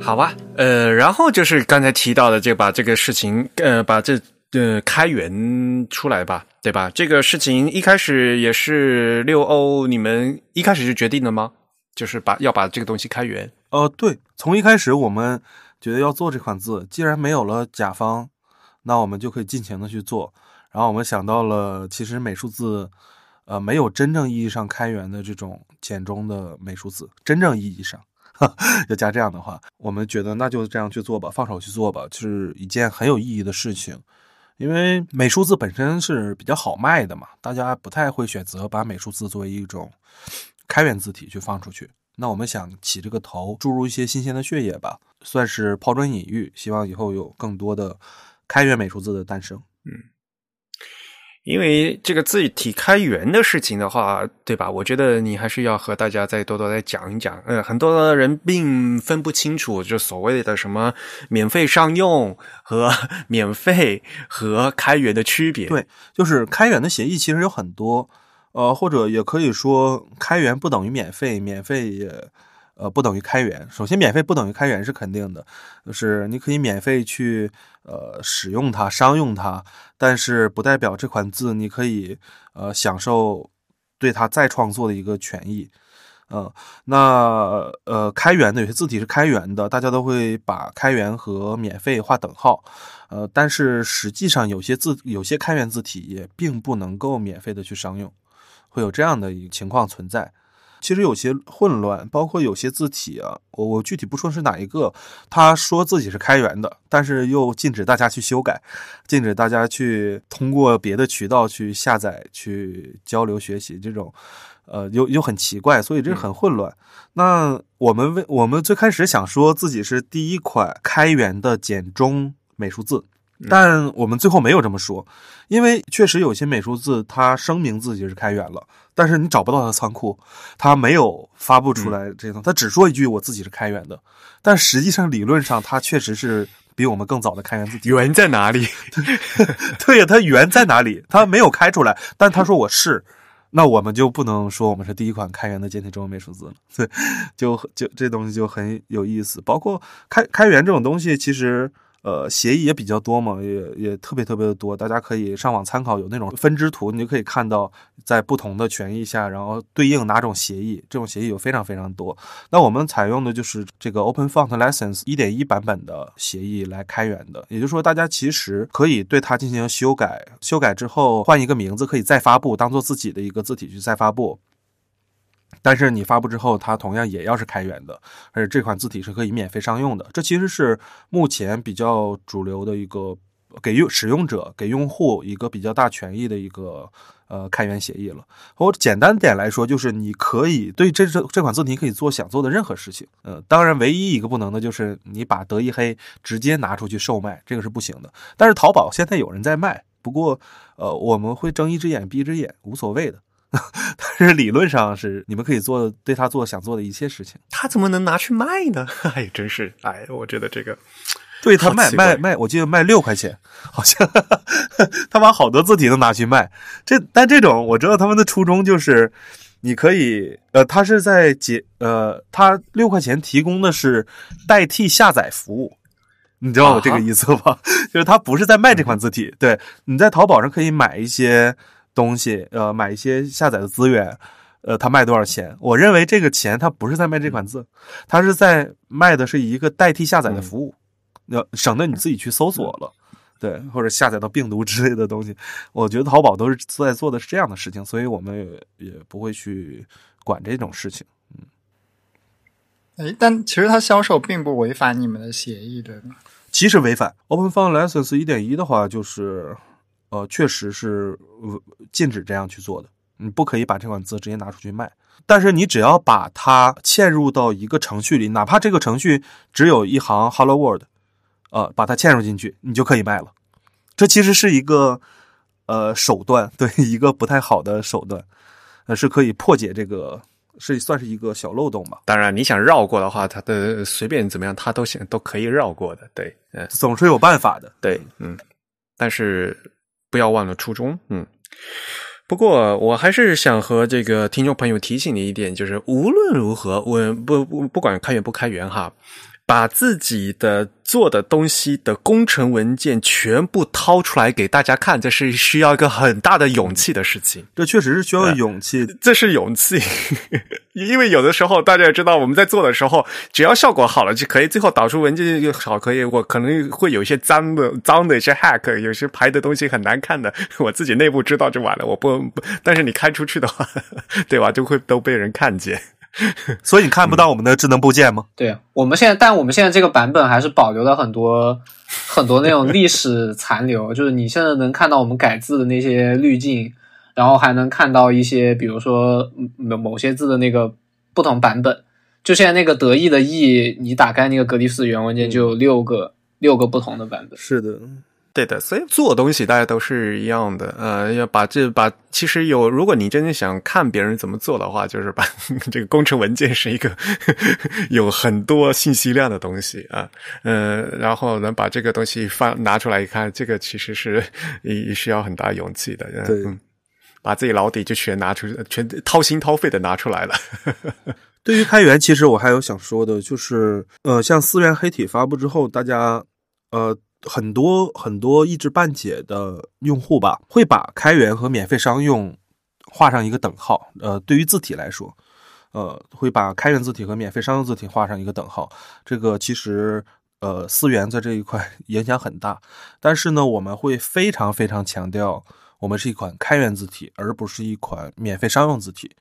好吧，呃，然后就是刚才提到的，就把这个事情，呃，把这呃开源出来吧，对吧？这个事情一开始也是六欧，你们一开始就决定的吗？就是把要把这个东西开源。呃，对，从一开始我们觉得要做这款字，既然没有了甲方，那我们就可以尽情的去做。然后我们想到了，其实美术字，呃，没有真正意义上开源的这种简中的美术字，真正意义上。<laughs> 要加这样的话，我们觉得那就这样去做吧，放手去做吧，就是一件很有意义的事情。因为美术字本身是比较好卖的嘛，大家不太会选择把美术字作为一种开源字体去放出去。那我们想起这个头，注入一些新鲜的血液吧，算是抛砖引玉，希望以后有更多的开源美术字的诞生。嗯。因为这个字体开源的事情的话，对吧？我觉得你还是要和大家再多多再讲一讲。呃，很多人并分不清楚，就所谓的什么免费商用和 <laughs> 免费和开源的区别。对，就是开源的协议其实有很多，呃，或者也可以说开源不等于免费，免费也。呃，不等于开源。首先，免费不等于开源是肯定的，就是你可以免费去呃使用它、商用它，但是不代表这款字你可以呃享受对它再创作的一个权益。嗯，那呃开源的有些字体是开源的，大家都会把开源和免费划等号。呃，但是实际上有些字、有些开源字体也并不能够免费的去商用，会有这样的一个情况存在。其实有些混乱，包括有些字体啊，我我具体不说是哪一个，他说自己是开源的，但是又禁止大家去修改，禁止大家去通过别的渠道去下载、去交流学习，这种，呃，又又很奇怪，所以这很混乱。那我们为我们最开始想说自己是第一款开源的简中美术字。但我们最后没有这么说，因为确实有些美术字它声明自己是开源了，但是你找不到它的仓库，它没有发布出来这种，它只说一句我自己是开源的，但实际上理论上它确实是比我们更早的开源字体。源在哪里？<laughs> 对呀，它源在哪里？它没有开出来，但他说我是，那我们就不能说我们是第一款开源的简体中文美术字了。对，就就这东西就很有意思，包括开开源这种东西，其实。呃，协议也比较多嘛，也也特别特别的多，大家可以上网参考，有那种分支图，你就可以看到在不同的权益下，然后对应哪种协议，这种协议有非常非常多。那我们采用的就是这个 Open Font License 一点一版本的协议来开源的，也就是说，大家其实可以对它进行修改，修改之后换一个名字，可以再发布，当做自己的一个字体去再发布。但是你发布之后，它同样也要是开源的，而且这款字体是可以免费商用的。这其实是目前比较主流的一个给用使用者、给用户一个比较大权益的一个呃开源协议了。我简单点来说，就是你可以对这这这款字体可以做想做的任何事情。呃，当然唯一一个不能的就是你把德意黑直接拿出去售卖，这个是不行的。但是淘宝现在有人在卖，不过呃我们会睁一只眼闭一只眼，无所谓的。<laughs> 但是理论上是你们可以做对他做想做的一切事情，他怎么能拿去卖呢？<laughs> 哎，真是哎，我觉得这个对他卖卖卖，我记得卖六块钱，好像他把好多字体都拿去卖。这但这种我知道他们的初衷就是你可以呃，他是在解呃，他六块钱提供的是代替下载服务，你知道我这个意思吧？<laughs> 就是他不是在卖这款字体，对，你在淘宝上可以买一些。东西，呃，买一些下载的资源，呃，他卖多少钱？我认为这个钱他不是在卖这款字，他是在卖的是一个代替下载的服务，那省得你自己去搜索了，对，或者下载到病毒之类的东西。我觉得淘宝都是在做的是这样的事情，所以我们也也不会去管这种事情。嗯，哎，但其实它销售并不违反你们的协议，对吗？其实违反 Open Font License 一点一的话，就是。呃，确实是禁止这样去做的。你不可以把这款字直接拿出去卖，但是你只要把它嵌入到一个程序里，哪怕这个程序只有一行 Hello World，呃，把它嵌入进去，你就可以卖了。这其实是一个呃手段，对一个不太好的手段，呃，是可以破解这个，是算是一个小漏洞吧。当然，你想绕过的话，它的随便怎么样，它都行都可以绕过的。对，嗯，总是有办法的。对，嗯，但是。不要忘了初衷，嗯。不过我还是想和这个听众朋友提醒你一点，就是无论如何，我不不不管开源不开源哈，把自己的做的东西的工程文件全部掏出来给大家看，这是需要一个很大的勇气的事情。<laughs> 这确实是需要勇气。<laughs> 这是勇气，因为有的时候大家也知道，我们在做的时候，只要效果好了就可以，最后导出文件就好，可以。我可能会有一些脏的、脏的一些 hack，有些排的东西很难看的，我自己内部知道就完了。我不，但是你开出去的话，<laughs> 对吧？就会都被人看见。<laughs> 所以你看不到我们的智能部件吗？对，我们现在，但我们现在这个版本还是保留了很多 <laughs> 很多那种历史残留，<laughs> 就是你现在能看到我们改字的那些滤镜，然后还能看到一些，比如说某某些字的那个不同版本。就现在那个得意的意，你打开那个格力斯原文件就有六个六个不同的版本。是的。对的，所以做东西大家都是一样的，呃，要把这把其实有，如果你真的想看别人怎么做的话，就是把 <laughs> 这个工程文件是一个 <laughs> 有很多信息量的东西啊，呃，然后能把这个东西放拿出来一看，这个其实是也需要很大勇气的，对，把自己老底就全拿出，全掏心掏肺的拿出来了。<laughs> 对于开源，其实我还有想说的，就是呃，像思源黑体发布之后，大家呃。很多很多一知半解的用户吧，会把开源和免费商用画上一个等号。呃，对于字体来说，呃，会把开源字体和免费商用字体画上一个等号。这个其实，呃，思源在这一块 <laughs> 影响很大。但是呢，我们会非常非常强调，我们是一款开源字体，而不是一款免费商用字体。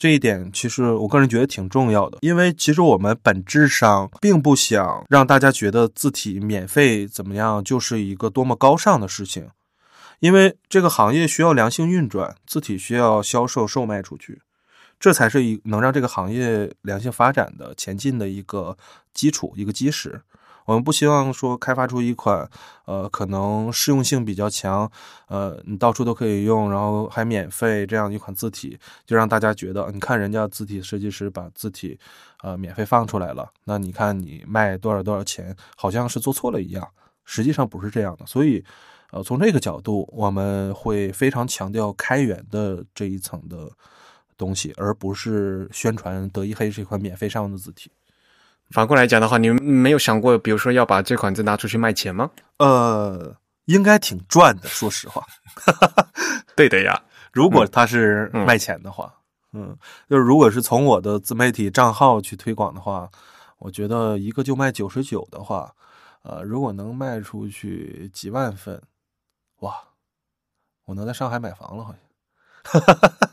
这一点其实我个人觉得挺重要的，因为其实我们本质上并不想让大家觉得字体免费怎么样就是一个多么高尚的事情，因为这个行业需要良性运转，字体需要销售售卖出去，这才是一能让这个行业良性发展的前进的一个基础，一个基石。我们不希望说开发出一款，呃，可能适用性比较强，呃，你到处都可以用，然后还免费这样一款字体，就让大家觉得，你看人家字体设计师把字体，呃，免费放出来了，那你看你卖多少多少钱，好像是做错了一样，实际上不是这样的。所以，呃，从这个角度，我们会非常强调开源的这一层的东西，而不是宣传德意黑是一款免费上用的字体。反过来讲的话，你们没有想过，比如说要把这款字拿出去卖钱吗？呃，应该挺赚的，说实话。<laughs> 对的呀，<laughs> 如果它是卖钱的话，嗯，就是如果是从我的自媒体账号去推广的话，我觉得一个就卖九十九的话，呃，如果能卖出去几万份，哇，我能在上海买房了，好像。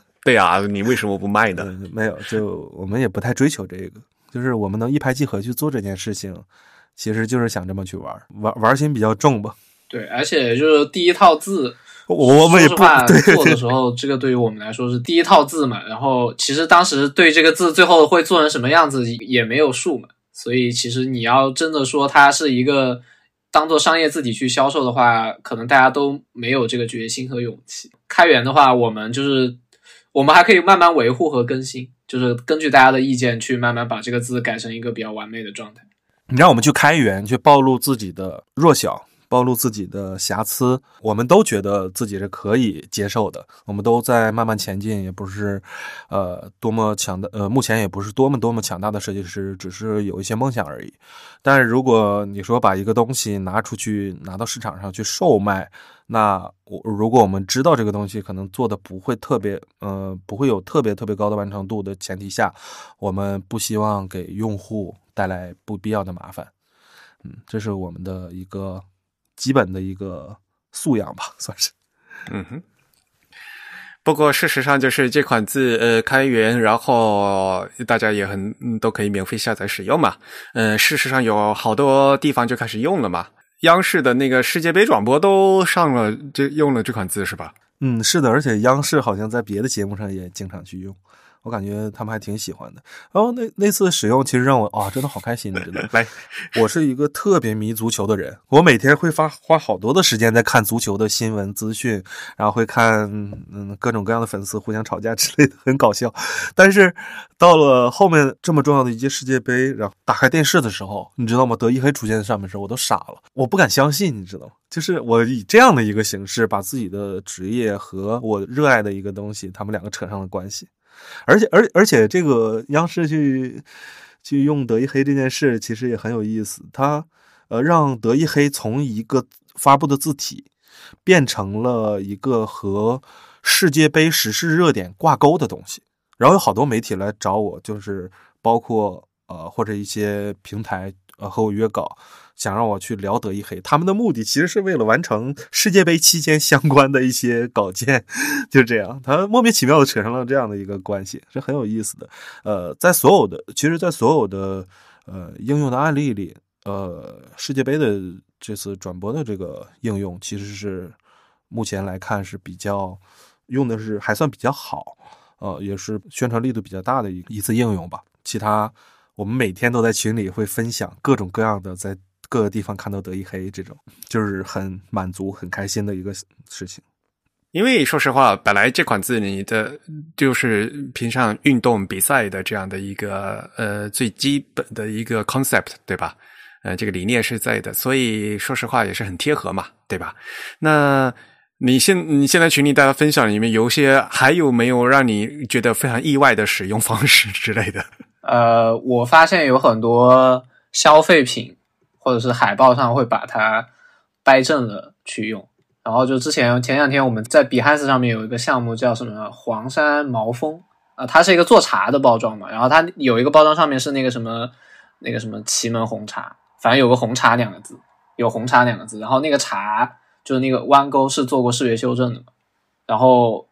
<laughs> 对呀，你为什么不卖呢？没有，就我们也不太追求这个。就是我们能一拍即合去做这件事情，其实就是想这么去玩，玩玩心比较重吧。对，而且就是第一套字，我们也不做的时候，这个对于我们来说是第一套字嘛。然后其实当时对这个字最后会做成什么样子也没有数嘛。所以其实你要真的说它是一个当做商业字体去销售的话，可能大家都没有这个决心和勇气。开源的话，我们就是我们还可以慢慢维护和更新。就是根据大家的意见去慢慢把这个字改成一个比较完美的状态。你让我们去开源，去暴露自己的弱小，暴露自己的瑕疵，我们都觉得自己是可以接受的。我们都在慢慢前进，也不是，呃，多么强的，呃，目前也不是多么多么强大的设计师，只是有一些梦想而已。但是如果你说把一个东西拿出去，拿到市场上去售卖，那我如果我们知道这个东西可能做的不会特别，呃，不会有特别特别高的完成度的前提下，我们不希望给用户带来不必要的麻烦。嗯，这是我们的一个基本的一个素养吧，算是。嗯哼。不过事实上就是这款字，呃，开源，然后大家也很都可以免费下载使用嘛。嗯，事实上有好多地方就开始用了嘛。央视的那个世界杯转播都上了，这用了这款字是吧？嗯，是的，而且央视好像在别的节目上也经常去用，我感觉他们还挺喜欢的。然后那那次使用，其实让我啊，真的好开心，真的。<laughs> 来，我是一个特别迷足球的人，我每天会发花好多的时间在看足球的新闻资讯，然后会看嗯各种各样的粉丝互相吵架之类的，很搞笑。但是到了后面这么重要的一届世界杯，然后打开电视的时候，你知道吗？德意黑出现在上面的时候，我都傻了，我不敢相信，你知道吗？就是我以这样的一个形式，把自己的职业和我热爱的一个东西，他们两个扯上了关系。而且，而而且，这个央视去去用德意黑这件事，其实也很有意思。它呃，让德意黑从一个发布的字体，变成了一个和世界杯时事热点挂钩的东西。然后有好多媒体来找我，就是包括呃或者一些平台呃和我约稿，想让我去聊德意黑。他们的目的其实是为了完成世界杯期间相关的一些稿件，就这样，他莫名其妙的扯上了这样的一个关系，是很有意思的。呃，在所有的其实，在所有的呃应用的案例里。呃，世界杯的这次转播的这个应用，其实是目前来看是比较用的是还算比较好，呃，也是宣传力度比较大的一一次应用吧。其他我们每天都在群里会分享各种各样的在各个地方看到德意黑这种，就是很满足、很开心的一个事情。因为说实话，本来这款字你的就是平常运动比赛的这样的一个呃最基本的一个 concept，对吧？呃，这个理念是在的，所以说实话也是很贴合嘛，对吧？那你现你现在群里大家分享里面有些还有没有让你觉得非常意外的使用方式之类的？<laughs> 呃，我发现有很多消费品或者是海报上会把它掰正了去用，然后就之前前两天我们在比汉斯上面有一个项目叫什么黄山毛峰。啊，它是一个做茶的包装嘛，然后它有一个包装上面是那个什么那个什么祁门红茶。反正有个红茶两个字，有红茶两个字，然后那个茶就是那个弯钩是做过视觉修正的嘛，然后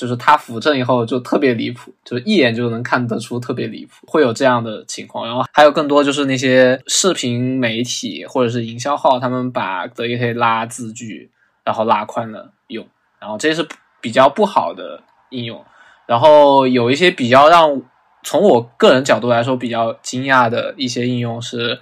就是它扶正以后就特别离谱，就一眼就能看得出特别离谱，会有这样的情况。然后还有更多就是那些视频媒体或者是营销号，他们把德意黑拉字距，然后拉宽了用，然后这是比较不好的应用。然后有一些比较让从我个人角度来说比较惊讶的一些应用是。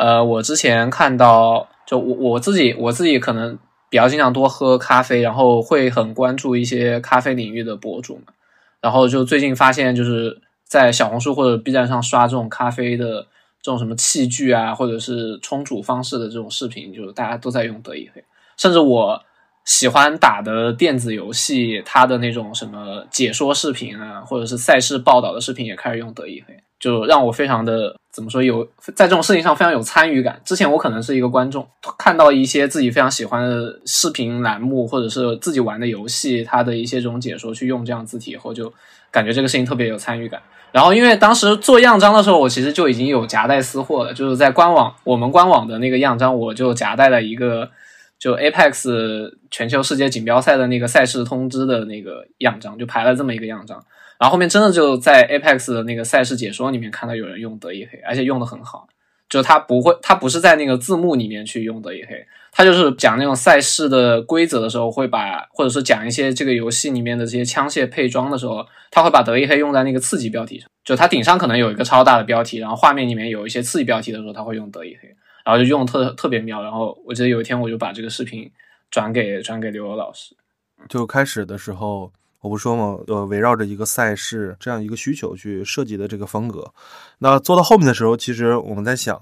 呃，我之前看到，就我我自己，我自己可能比较经常多喝咖啡，然后会很关注一些咖啡领域的博主嘛。然后就最近发现，就是在小红书或者 B 站上刷这种咖啡的这种什么器具啊，或者是冲煮方式的这种视频，就是大家都在用德意黑。甚至我喜欢打的电子游戏，它的那种什么解说视频啊，或者是赛事报道的视频，也开始用德意黑。就让我非常的怎么说有在这种事情上非常有参与感。之前我可能是一个观众，看到一些自己非常喜欢的视频栏目或者是自己玩的游戏，它的一些这种解说去用这样字体以后，就感觉这个事情特别有参与感。然后因为当时做样章的时候，我其实就已经有夹带私货了，就是在官网我们官网的那个样章，我就夹带了一个就 Apex 全球世界锦标赛的那个赛事通知的那个样章，就排了这么一个样章。然后后面真的就在 Apex 的那个赛事解说里面看到有人用德意黑，而且用的很好。就他不会，他不是在那个字幕里面去用德意黑，他就是讲那种赛事的规则的时候，会把或者是讲一些这个游戏里面的这些枪械配装的时候，他会把德意黑用在那个刺激标题上。就它顶上可能有一个超大的标题，然后画面里面有一些刺激标题的时候，他会用德意黑，然后就用特特别妙。然后我记得有一天我就把这个视频转给转给刘老师，就开始的时候。我不说嘛，呃，围绕着一个赛事这样一个需求去设计的这个风格，那做到后面的时候，其实我们在想，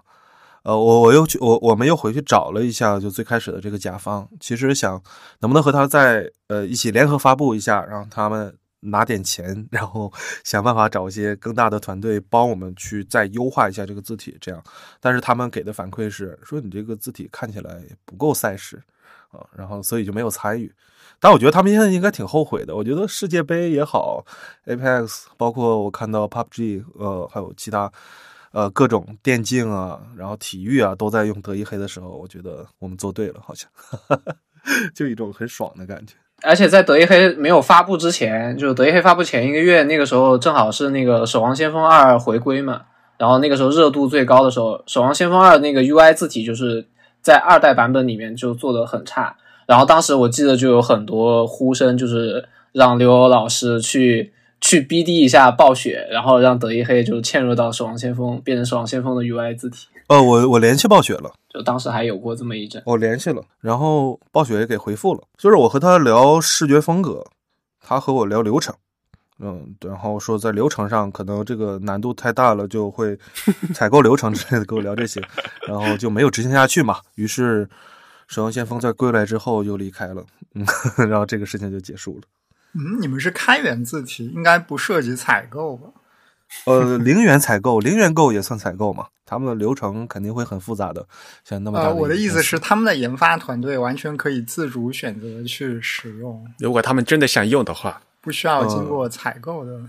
呃，我我又去我我们又回去找了一下，就最开始的这个甲方，其实想能不能和他再呃一起联合发布一下，让他们拿点钱，<laughs> 然后想办法找一些更大的团队帮我们去再优化一下这个字体，这样，但是他们给的反馈是说你这个字体看起来不够赛事啊，然后所以就没有参与。但我觉得他们现在应该挺后悔的。我觉得世界杯也好，Apex，包括我看到 PUBG，呃，还有其他，呃，各种电竞啊，然后体育啊，都在用德意黑的时候，我觉得我们做对了，好像，<laughs> 就一种很爽的感觉。而且在德意黑没有发布之前，就是德意黑发布前一个月，那个时候正好是那个《守望先锋二》回归嘛，然后那个时候热度最高的时候，《守望先锋二》那个 UI 字体就是在二代版本里面就做的很差。然后当时我记得就有很多呼声，就是让刘欧老师去去 BD 一下暴雪，然后让德一黑就嵌入到守望先锋，变成守望先锋的 UI 字体。呃，我我联系暴雪了，就当时还有过这么一阵。我联系了，然后暴雪也给回复了，就是我和他聊视觉风格，他和我聊流程，嗯，然后说在流程上可能这个难度太大了，就会 <laughs> 采购流程之类的，跟我聊这些，然后就没有执行下去嘛，于是。守望先锋在归来之后又离开了，嗯，<laughs> 然后这个事情就结束了。嗯，你们是开源字体，应该不涉及采购吧？<laughs> 呃，零元采购，零元购也算采购嘛？他们的流程肯定会很复杂的。像那么大呃，我的意思是，他们的研发团队完全可以自主选择去使用，如果他们真的想用的话，不需要经过采购的。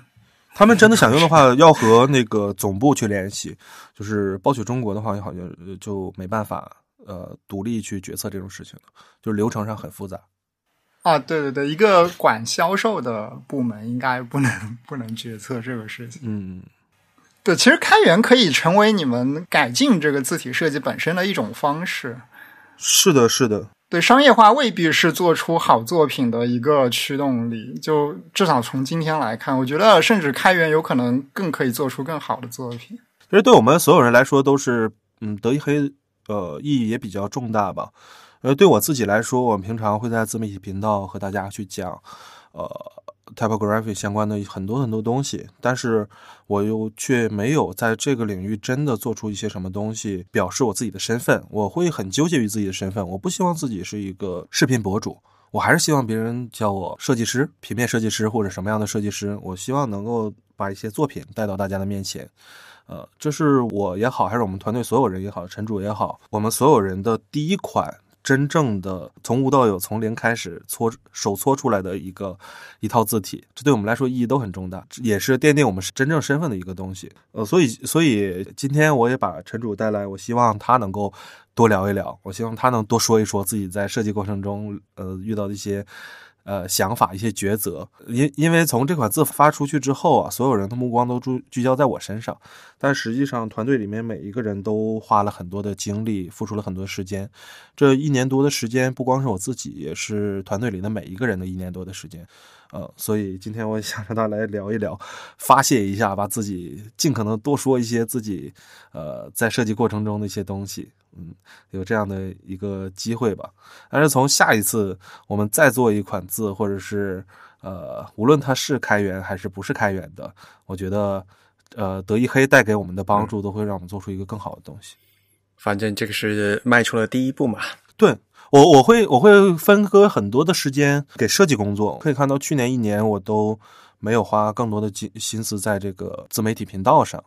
他们真的想用的话，要和那个总部去联系。就是暴雪中国的话，好像呃就没办法呃独立去决策这种事情的，就是流程上很复杂。啊，对对对，一个管销售的部门应该不能 <laughs> 不能决策这个事情。嗯，对，其实开源可以成为你们改进这个字体设计本身的一种方式。是的，是的，对，商业化未必是做出好作品的一个驱动力。就至少从今天来看，我觉得甚至开源有可能更可以做出更好的作品。其实对我们所有人来说都是，嗯，德意黑呃意义也比较重大吧。呃，对我自己来说，我平常会在自媒体频道和大家去讲，呃，typography 相关的很多很多东西，但是我又却没有在这个领域真的做出一些什么东西，表示我自己的身份。我会很纠结于自己的身份，我不希望自己是一个视频博主。我还是希望别人叫我设计师、平面设计师或者什么样的设计师。我希望能够把一些作品带到大家的面前。呃，这是我也好，还是我们团队所有人也好，陈主也好，我们所有人的第一款真正的从无到有、从零开始搓手搓出来的一个一套字体，这对我们来说意义都很重大，也是奠定我们真正身份的一个东西。呃，所以所以今天我也把陈主带来，我希望他能够多聊一聊，我希望他能多说一说自己在设计过程中呃遇到的一些。呃，想法一些抉择，因因为从这款字发出去之后啊，所有人的目光都聚聚焦在我身上，但实际上团队里面每一个人都花了很多的精力，付出了很多时间。这一年多的时间，不光是我自己，也是团队里的每一个人的一年多的时间。呃，所以今天我也想让他来聊一聊，发泄一下，把自己尽可能多说一些自己呃在设计过程中的一些东西。嗯，有这样的一个机会吧。但是从下一次我们再做一款字，或者是呃，无论它是开源还是不是开源的，我觉得呃，德意黑带给我们的帮助，都会让我们做出一个更好的东西。反正这个是迈出了第一步嘛。对我，我会我会分割很多的时间给设计工作。可以看到，去年一年我都没有花更多的心心思在这个自媒体频道上。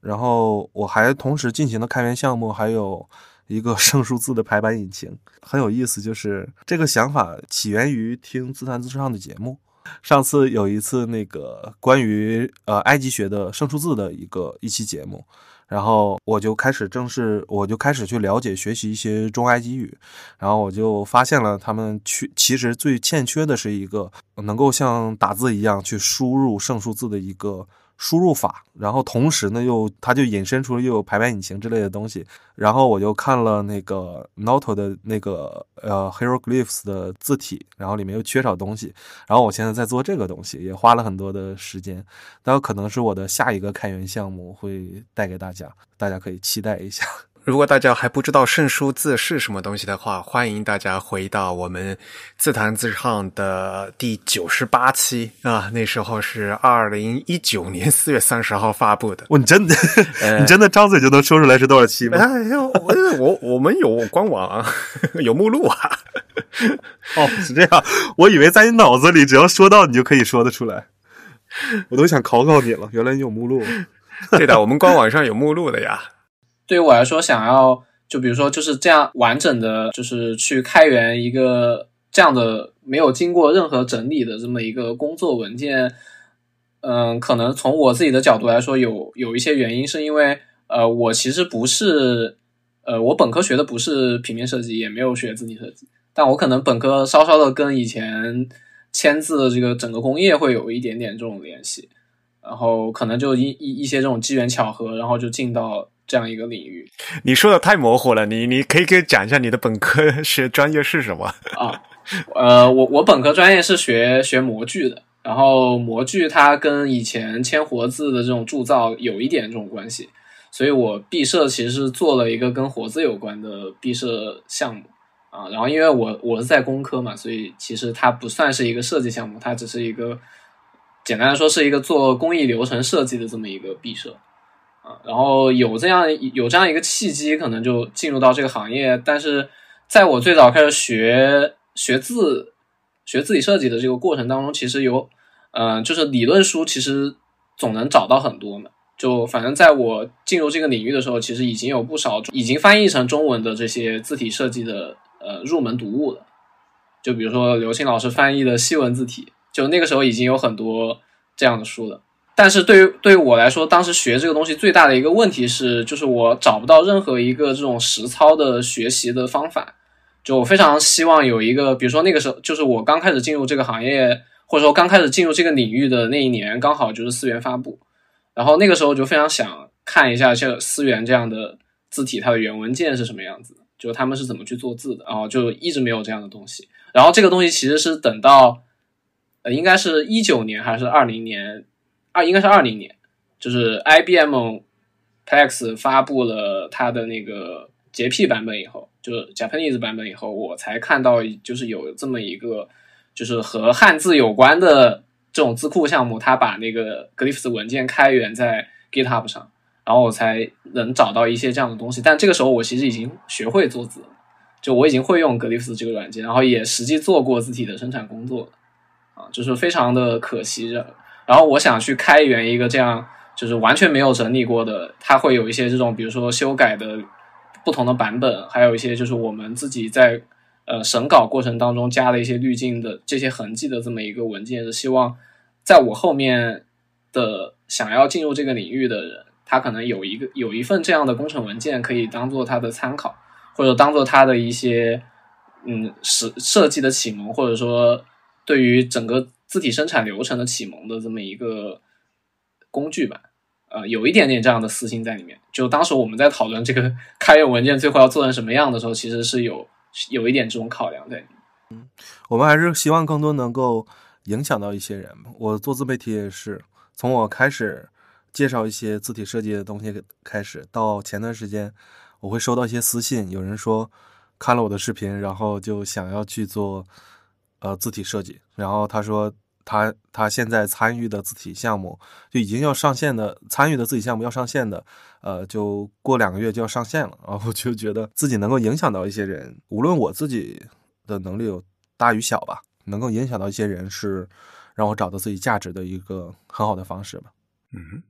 然后我还同时进行了开源项目，还有 <laughs> 一个圣数字的排版引擎，很有意思。就是这个想法起源于听自弹自唱的节目。上次有一次那个关于呃埃及学的圣数字的一个一期节目，然后我就开始正式，我就开始去了解学习一些中埃及语，然后我就发现了他们缺其实最欠缺的是一个能够像打字一样去输入圣数字的一个。输入法，然后同时呢，又它就引申出了又有排版引擎之类的东西。然后我就看了那个 Noto 的那个呃 Hieroglyphs 的字体，然后里面又缺少东西。然后我现在在做这个东西，也花了很多的时间。但有可能是我的下一个开源项目会带给大家，大家可以期待一下。如果大家还不知道圣书字是什么东西的话，欢迎大家回到我们自弹自唱的第九十八期啊，那时候是二零一九年四月三十号发布的。哇，你真的，<laughs> 你真的张嘴就能说出来是多少期吗？哎呦，我我我们有官网啊，<laughs> 有目录啊。<laughs> 哦，是这样，我以为在你脑子里，只要说到你就可以说得出来。我都想考考你了，原来你有目录。对的，我们官网上有目录的呀。对于我来说，想要就比如说就是这样完整的，就是去开源一个这样的没有经过任何整理的这么一个工作文件，嗯，可能从我自己的角度来说，有有一些原因，是因为呃，我其实不是呃，我本科学的不是平面设计，也没有学字体设计，但我可能本科稍稍的跟以前签字的这个整个工业会有一点点这种联系，然后可能就一一一些这种机缘巧合，然后就进到。这样一个领域，你说的太模糊了。你你可以给讲一下你的本科学专业是什么啊？呃，我我本科专业是学学模具的，然后模具它跟以前签活字的这种铸造有一点这种关系，所以我毕设其实是做了一个跟活字有关的毕设项目啊。然后因为我我是在工科嘛，所以其实它不算是一个设计项目，它只是一个简单来说是一个做工艺流程设计的这么一个毕设。啊，然后有这样有这样一个契机，可能就进入到这个行业。但是在我最早开始学学字、学字体设计的这个过程当中，其实有，嗯，就是理论书其实总能找到很多嘛。就反正在我进入这个领域的时候，其实已经有不少已经翻译成中文的这些字体设计的呃入门读物了。就比如说刘青老师翻译的西文字体，就那个时候已经有很多这样的书了。但是对于对于我来说，当时学这个东西最大的一个问题是，就是我找不到任何一个这种实操的学习的方法。就我非常希望有一个，比如说那个时候，就是我刚开始进入这个行业，或者说刚开始进入这个领域的那一年，刚好就是思源发布。然后那个时候就非常想看一下，像思源这样的字体，它的原文件是什么样子，就他们是怎么去做字的。然后就一直没有这样的东西。然后这个东西其实是等到，呃，应该是一九年还是二零年，二应该是二零年，就是 IBM Plex 发布了它的那个洁癖版本以后，就是 Japanese 版本以后，我才看到就是有这么一个，就是和汉字有关的。这种字库项目，它把那个 Glyphs 文件开源在 GitHub 上，然后我才能找到一些这样的东西。但这个时候，我其实已经学会做字，就我已经会用 Glyphs 这个软件，然后也实际做过字体的生产工作啊，就是非常的可惜着。然后我想去开源一个这样，就是完全没有整理过的，它会有一些这种，比如说修改的不同的版本，还有一些就是我们自己在呃审稿过程当中加了一些滤镜的这些痕迹的这么一个文件，是希望。在我后面的想要进入这个领域的人，他可能有一个有一份这样的工程文件可以当做他的参考，或者当做他的一些嗯设设计的启蒙，或者说对于整个字体生产流程的启蒙的这么一个工具吧。呃，有一点点这样的私心在里面。就当时我们在讨论这个 <laughs> 开源文件最后要做成什么样的时候，其实是有有一点这种考量在里面。嗯，我们还是希望更多能够。影响到一些人，我做自媒体也是从我开始介绍一些字体设计的东西开始，到前段时间我会收到一些私信，有人说看了我的视频，然后就想要去做呃字体设计，然后他说他他现在参与的字体项目就已经要上线的，参与的字体项目要上线的，呃，就过两个月就要上线了，<laughs> 然后就觉得自己能够影响到一些人，无论我自己的能力有大与小吧。能够影响到一些人，是让我找到自己价值的一个很好的方式吧。嗯，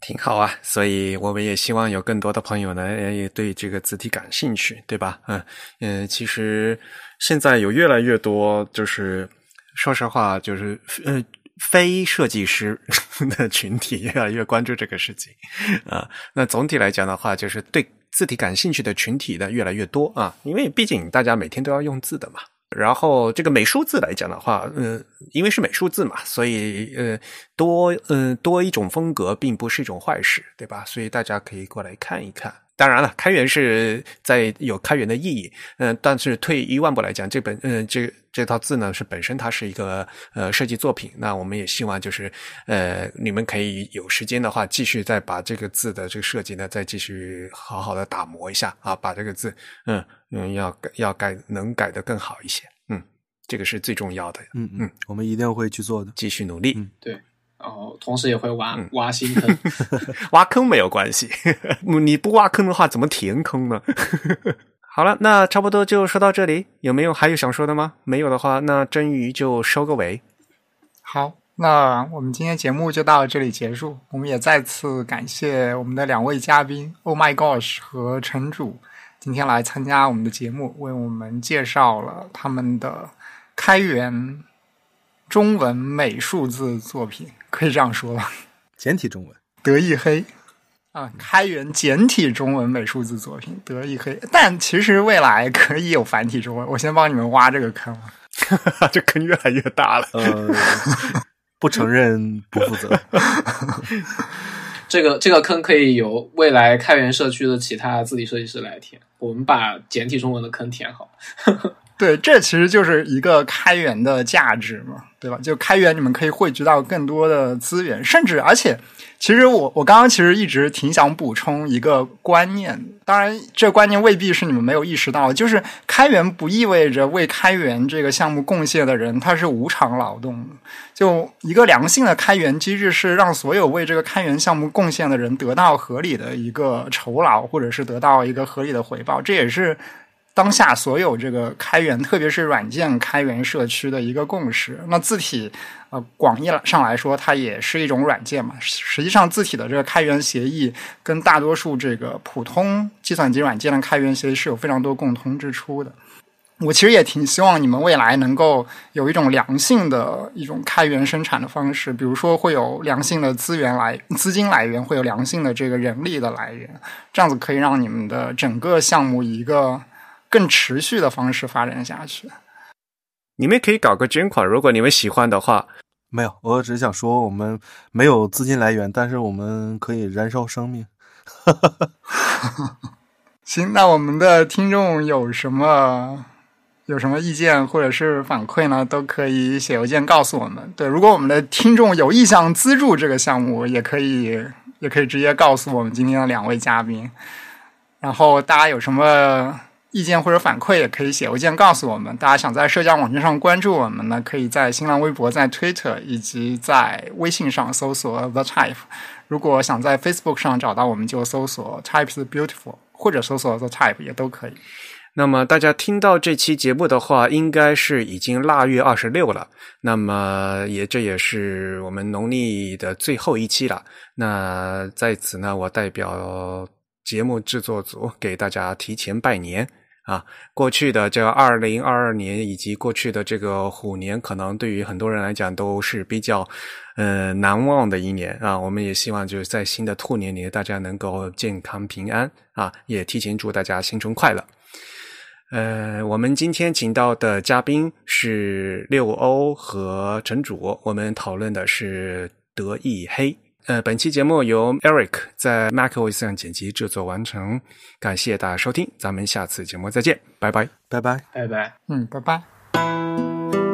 挺好啊。所以我们也希望有更多的朋友呢，也对这个字体感兴趣，对吧？嗯嗯，其实现在有越来越多，就是说实话，就是呃，非设计师的群体越来越关注这个事情啊。那总体来讲的话，就是对字体感兴趣的群体呢越来越多啊，因为毕竟大家每天都要用字的嘛。然后这个美术字来讲的话，嗯，因为是美术字嘛，所以呃，多嗯多一种风格并不是一种坏事，对吧？所以大家可以过来看一看。当然了，开源是在有开源的意义，嗯，但是退一万步来讲，这本嗯这这套字呢是本身它是一个呃设计作品，那我们也希望就是呃你们可以有时间的话，继续再把这个字的这个设计呢再继续好好的打磨一下啊，把这个字嗯嗯要要改能改得更好一些，嗯，这个是最重要的，嗯嗯，我们一定会去做的，继续努力，嗯。对。然后同时也会挖挖新坑，<laughs> 挖坑没有关系，<laughs> 你不挖坑的话怎么填坑呢？<laughs> 好了，那差不多就说到这里，有没有还有想说的吗？没有的话，那真鱼就收个尾。好，那我们今天节目就到这里结束。我们也再次感谢我们的两位嘉宾，Oh my gosh 和城主，今天来参加我们的节目，为我们介绍了他们的开源。中文美术字作品可以这样说吧，简体中文德意黑啊，开源简体中文美术字作品德意黑，但其实未来可以有繁体中文。我先帮你们挖这个坑，<laughs> 这坑越来越大了。呃，不承认不负责。<laughs> 这个这个坑可以由未来开源社区的其他字体设计师来填，我们把简体中文的坑填好。对，这其实就是一个开源的价值嘛，对吧？就开源，你们可以汇聚到更多的资源，甚至而且，其实我我刚刚其实一直挺想补充一个观念，当然这观念未必是你们没有意识到，就是开源不意味着为开源这个项目贡献的人他是无偿劳动，就一个良性的开源机制是让所有为这个开源项目贡献的人得到合理的一个酬劳，或者是得到一个合理的回报，这也是。当下所有这个开源，特别是软件开源社区的一个共识。那字体，呃，广义上来说，它也是一种软件嘛。实际上，字体的这个开源协议跟大多数这个普通计算机软件的开源协议是有非常多共通之处的。我其实也挺希望你们未来能够有一种良性的一种开源生产的方式，比如说会有良性的资源来资金来源，会有良性的这个人力的来源，这样子可以让你们的整个项目一个更持续的方式发展下去。你们可以搞个捐款，如果你们喜欢的话。没有，我只是想说，我们没有资金来源，但是我们可以燃烧生命。<laughs> 行，那我们的听众有什么？有什么意见或者是反馈呢？都可以写邮件告诉我们。对，如果我们的听众有意向资助这个项目，也可以，也可以直接告诉我们今天的两位嘉宾。然后大家有什么意见或者反馈，也可以写邮件告诉我们。大家想在社交网站上关注我们呢，可以在新浪微博、在 Twitter 以及在微信上搜索 The Type。如果想在 Facebook 上找到我们，就搜索 Types Beautiful，或者搜索 The Type 也都可以。那么大家听到这期节目的话，应该是已经腊月二十六了。那么也这也是我们农历的最后一期了。那在此呢，我代表节目制作组给大家提前拜年啊！过去的这二零二二年以及过去的这个虎年，可能对于很多人来讲都是比较呃难忘的一年啊。我们也希望就是在新的兔年里，大家能够健康平安啊！也提前祝大家新春快乐。呃，我们今天请到的嘉宾是六欧和陈主，我们讨论的是德意黑。呃，本期节目由 Eric 在 MacOS 上剪辑制作完成，感谢大家收听，咱们下次节目再见，拜拜，拜拜，拜拜，嗯，拜拜。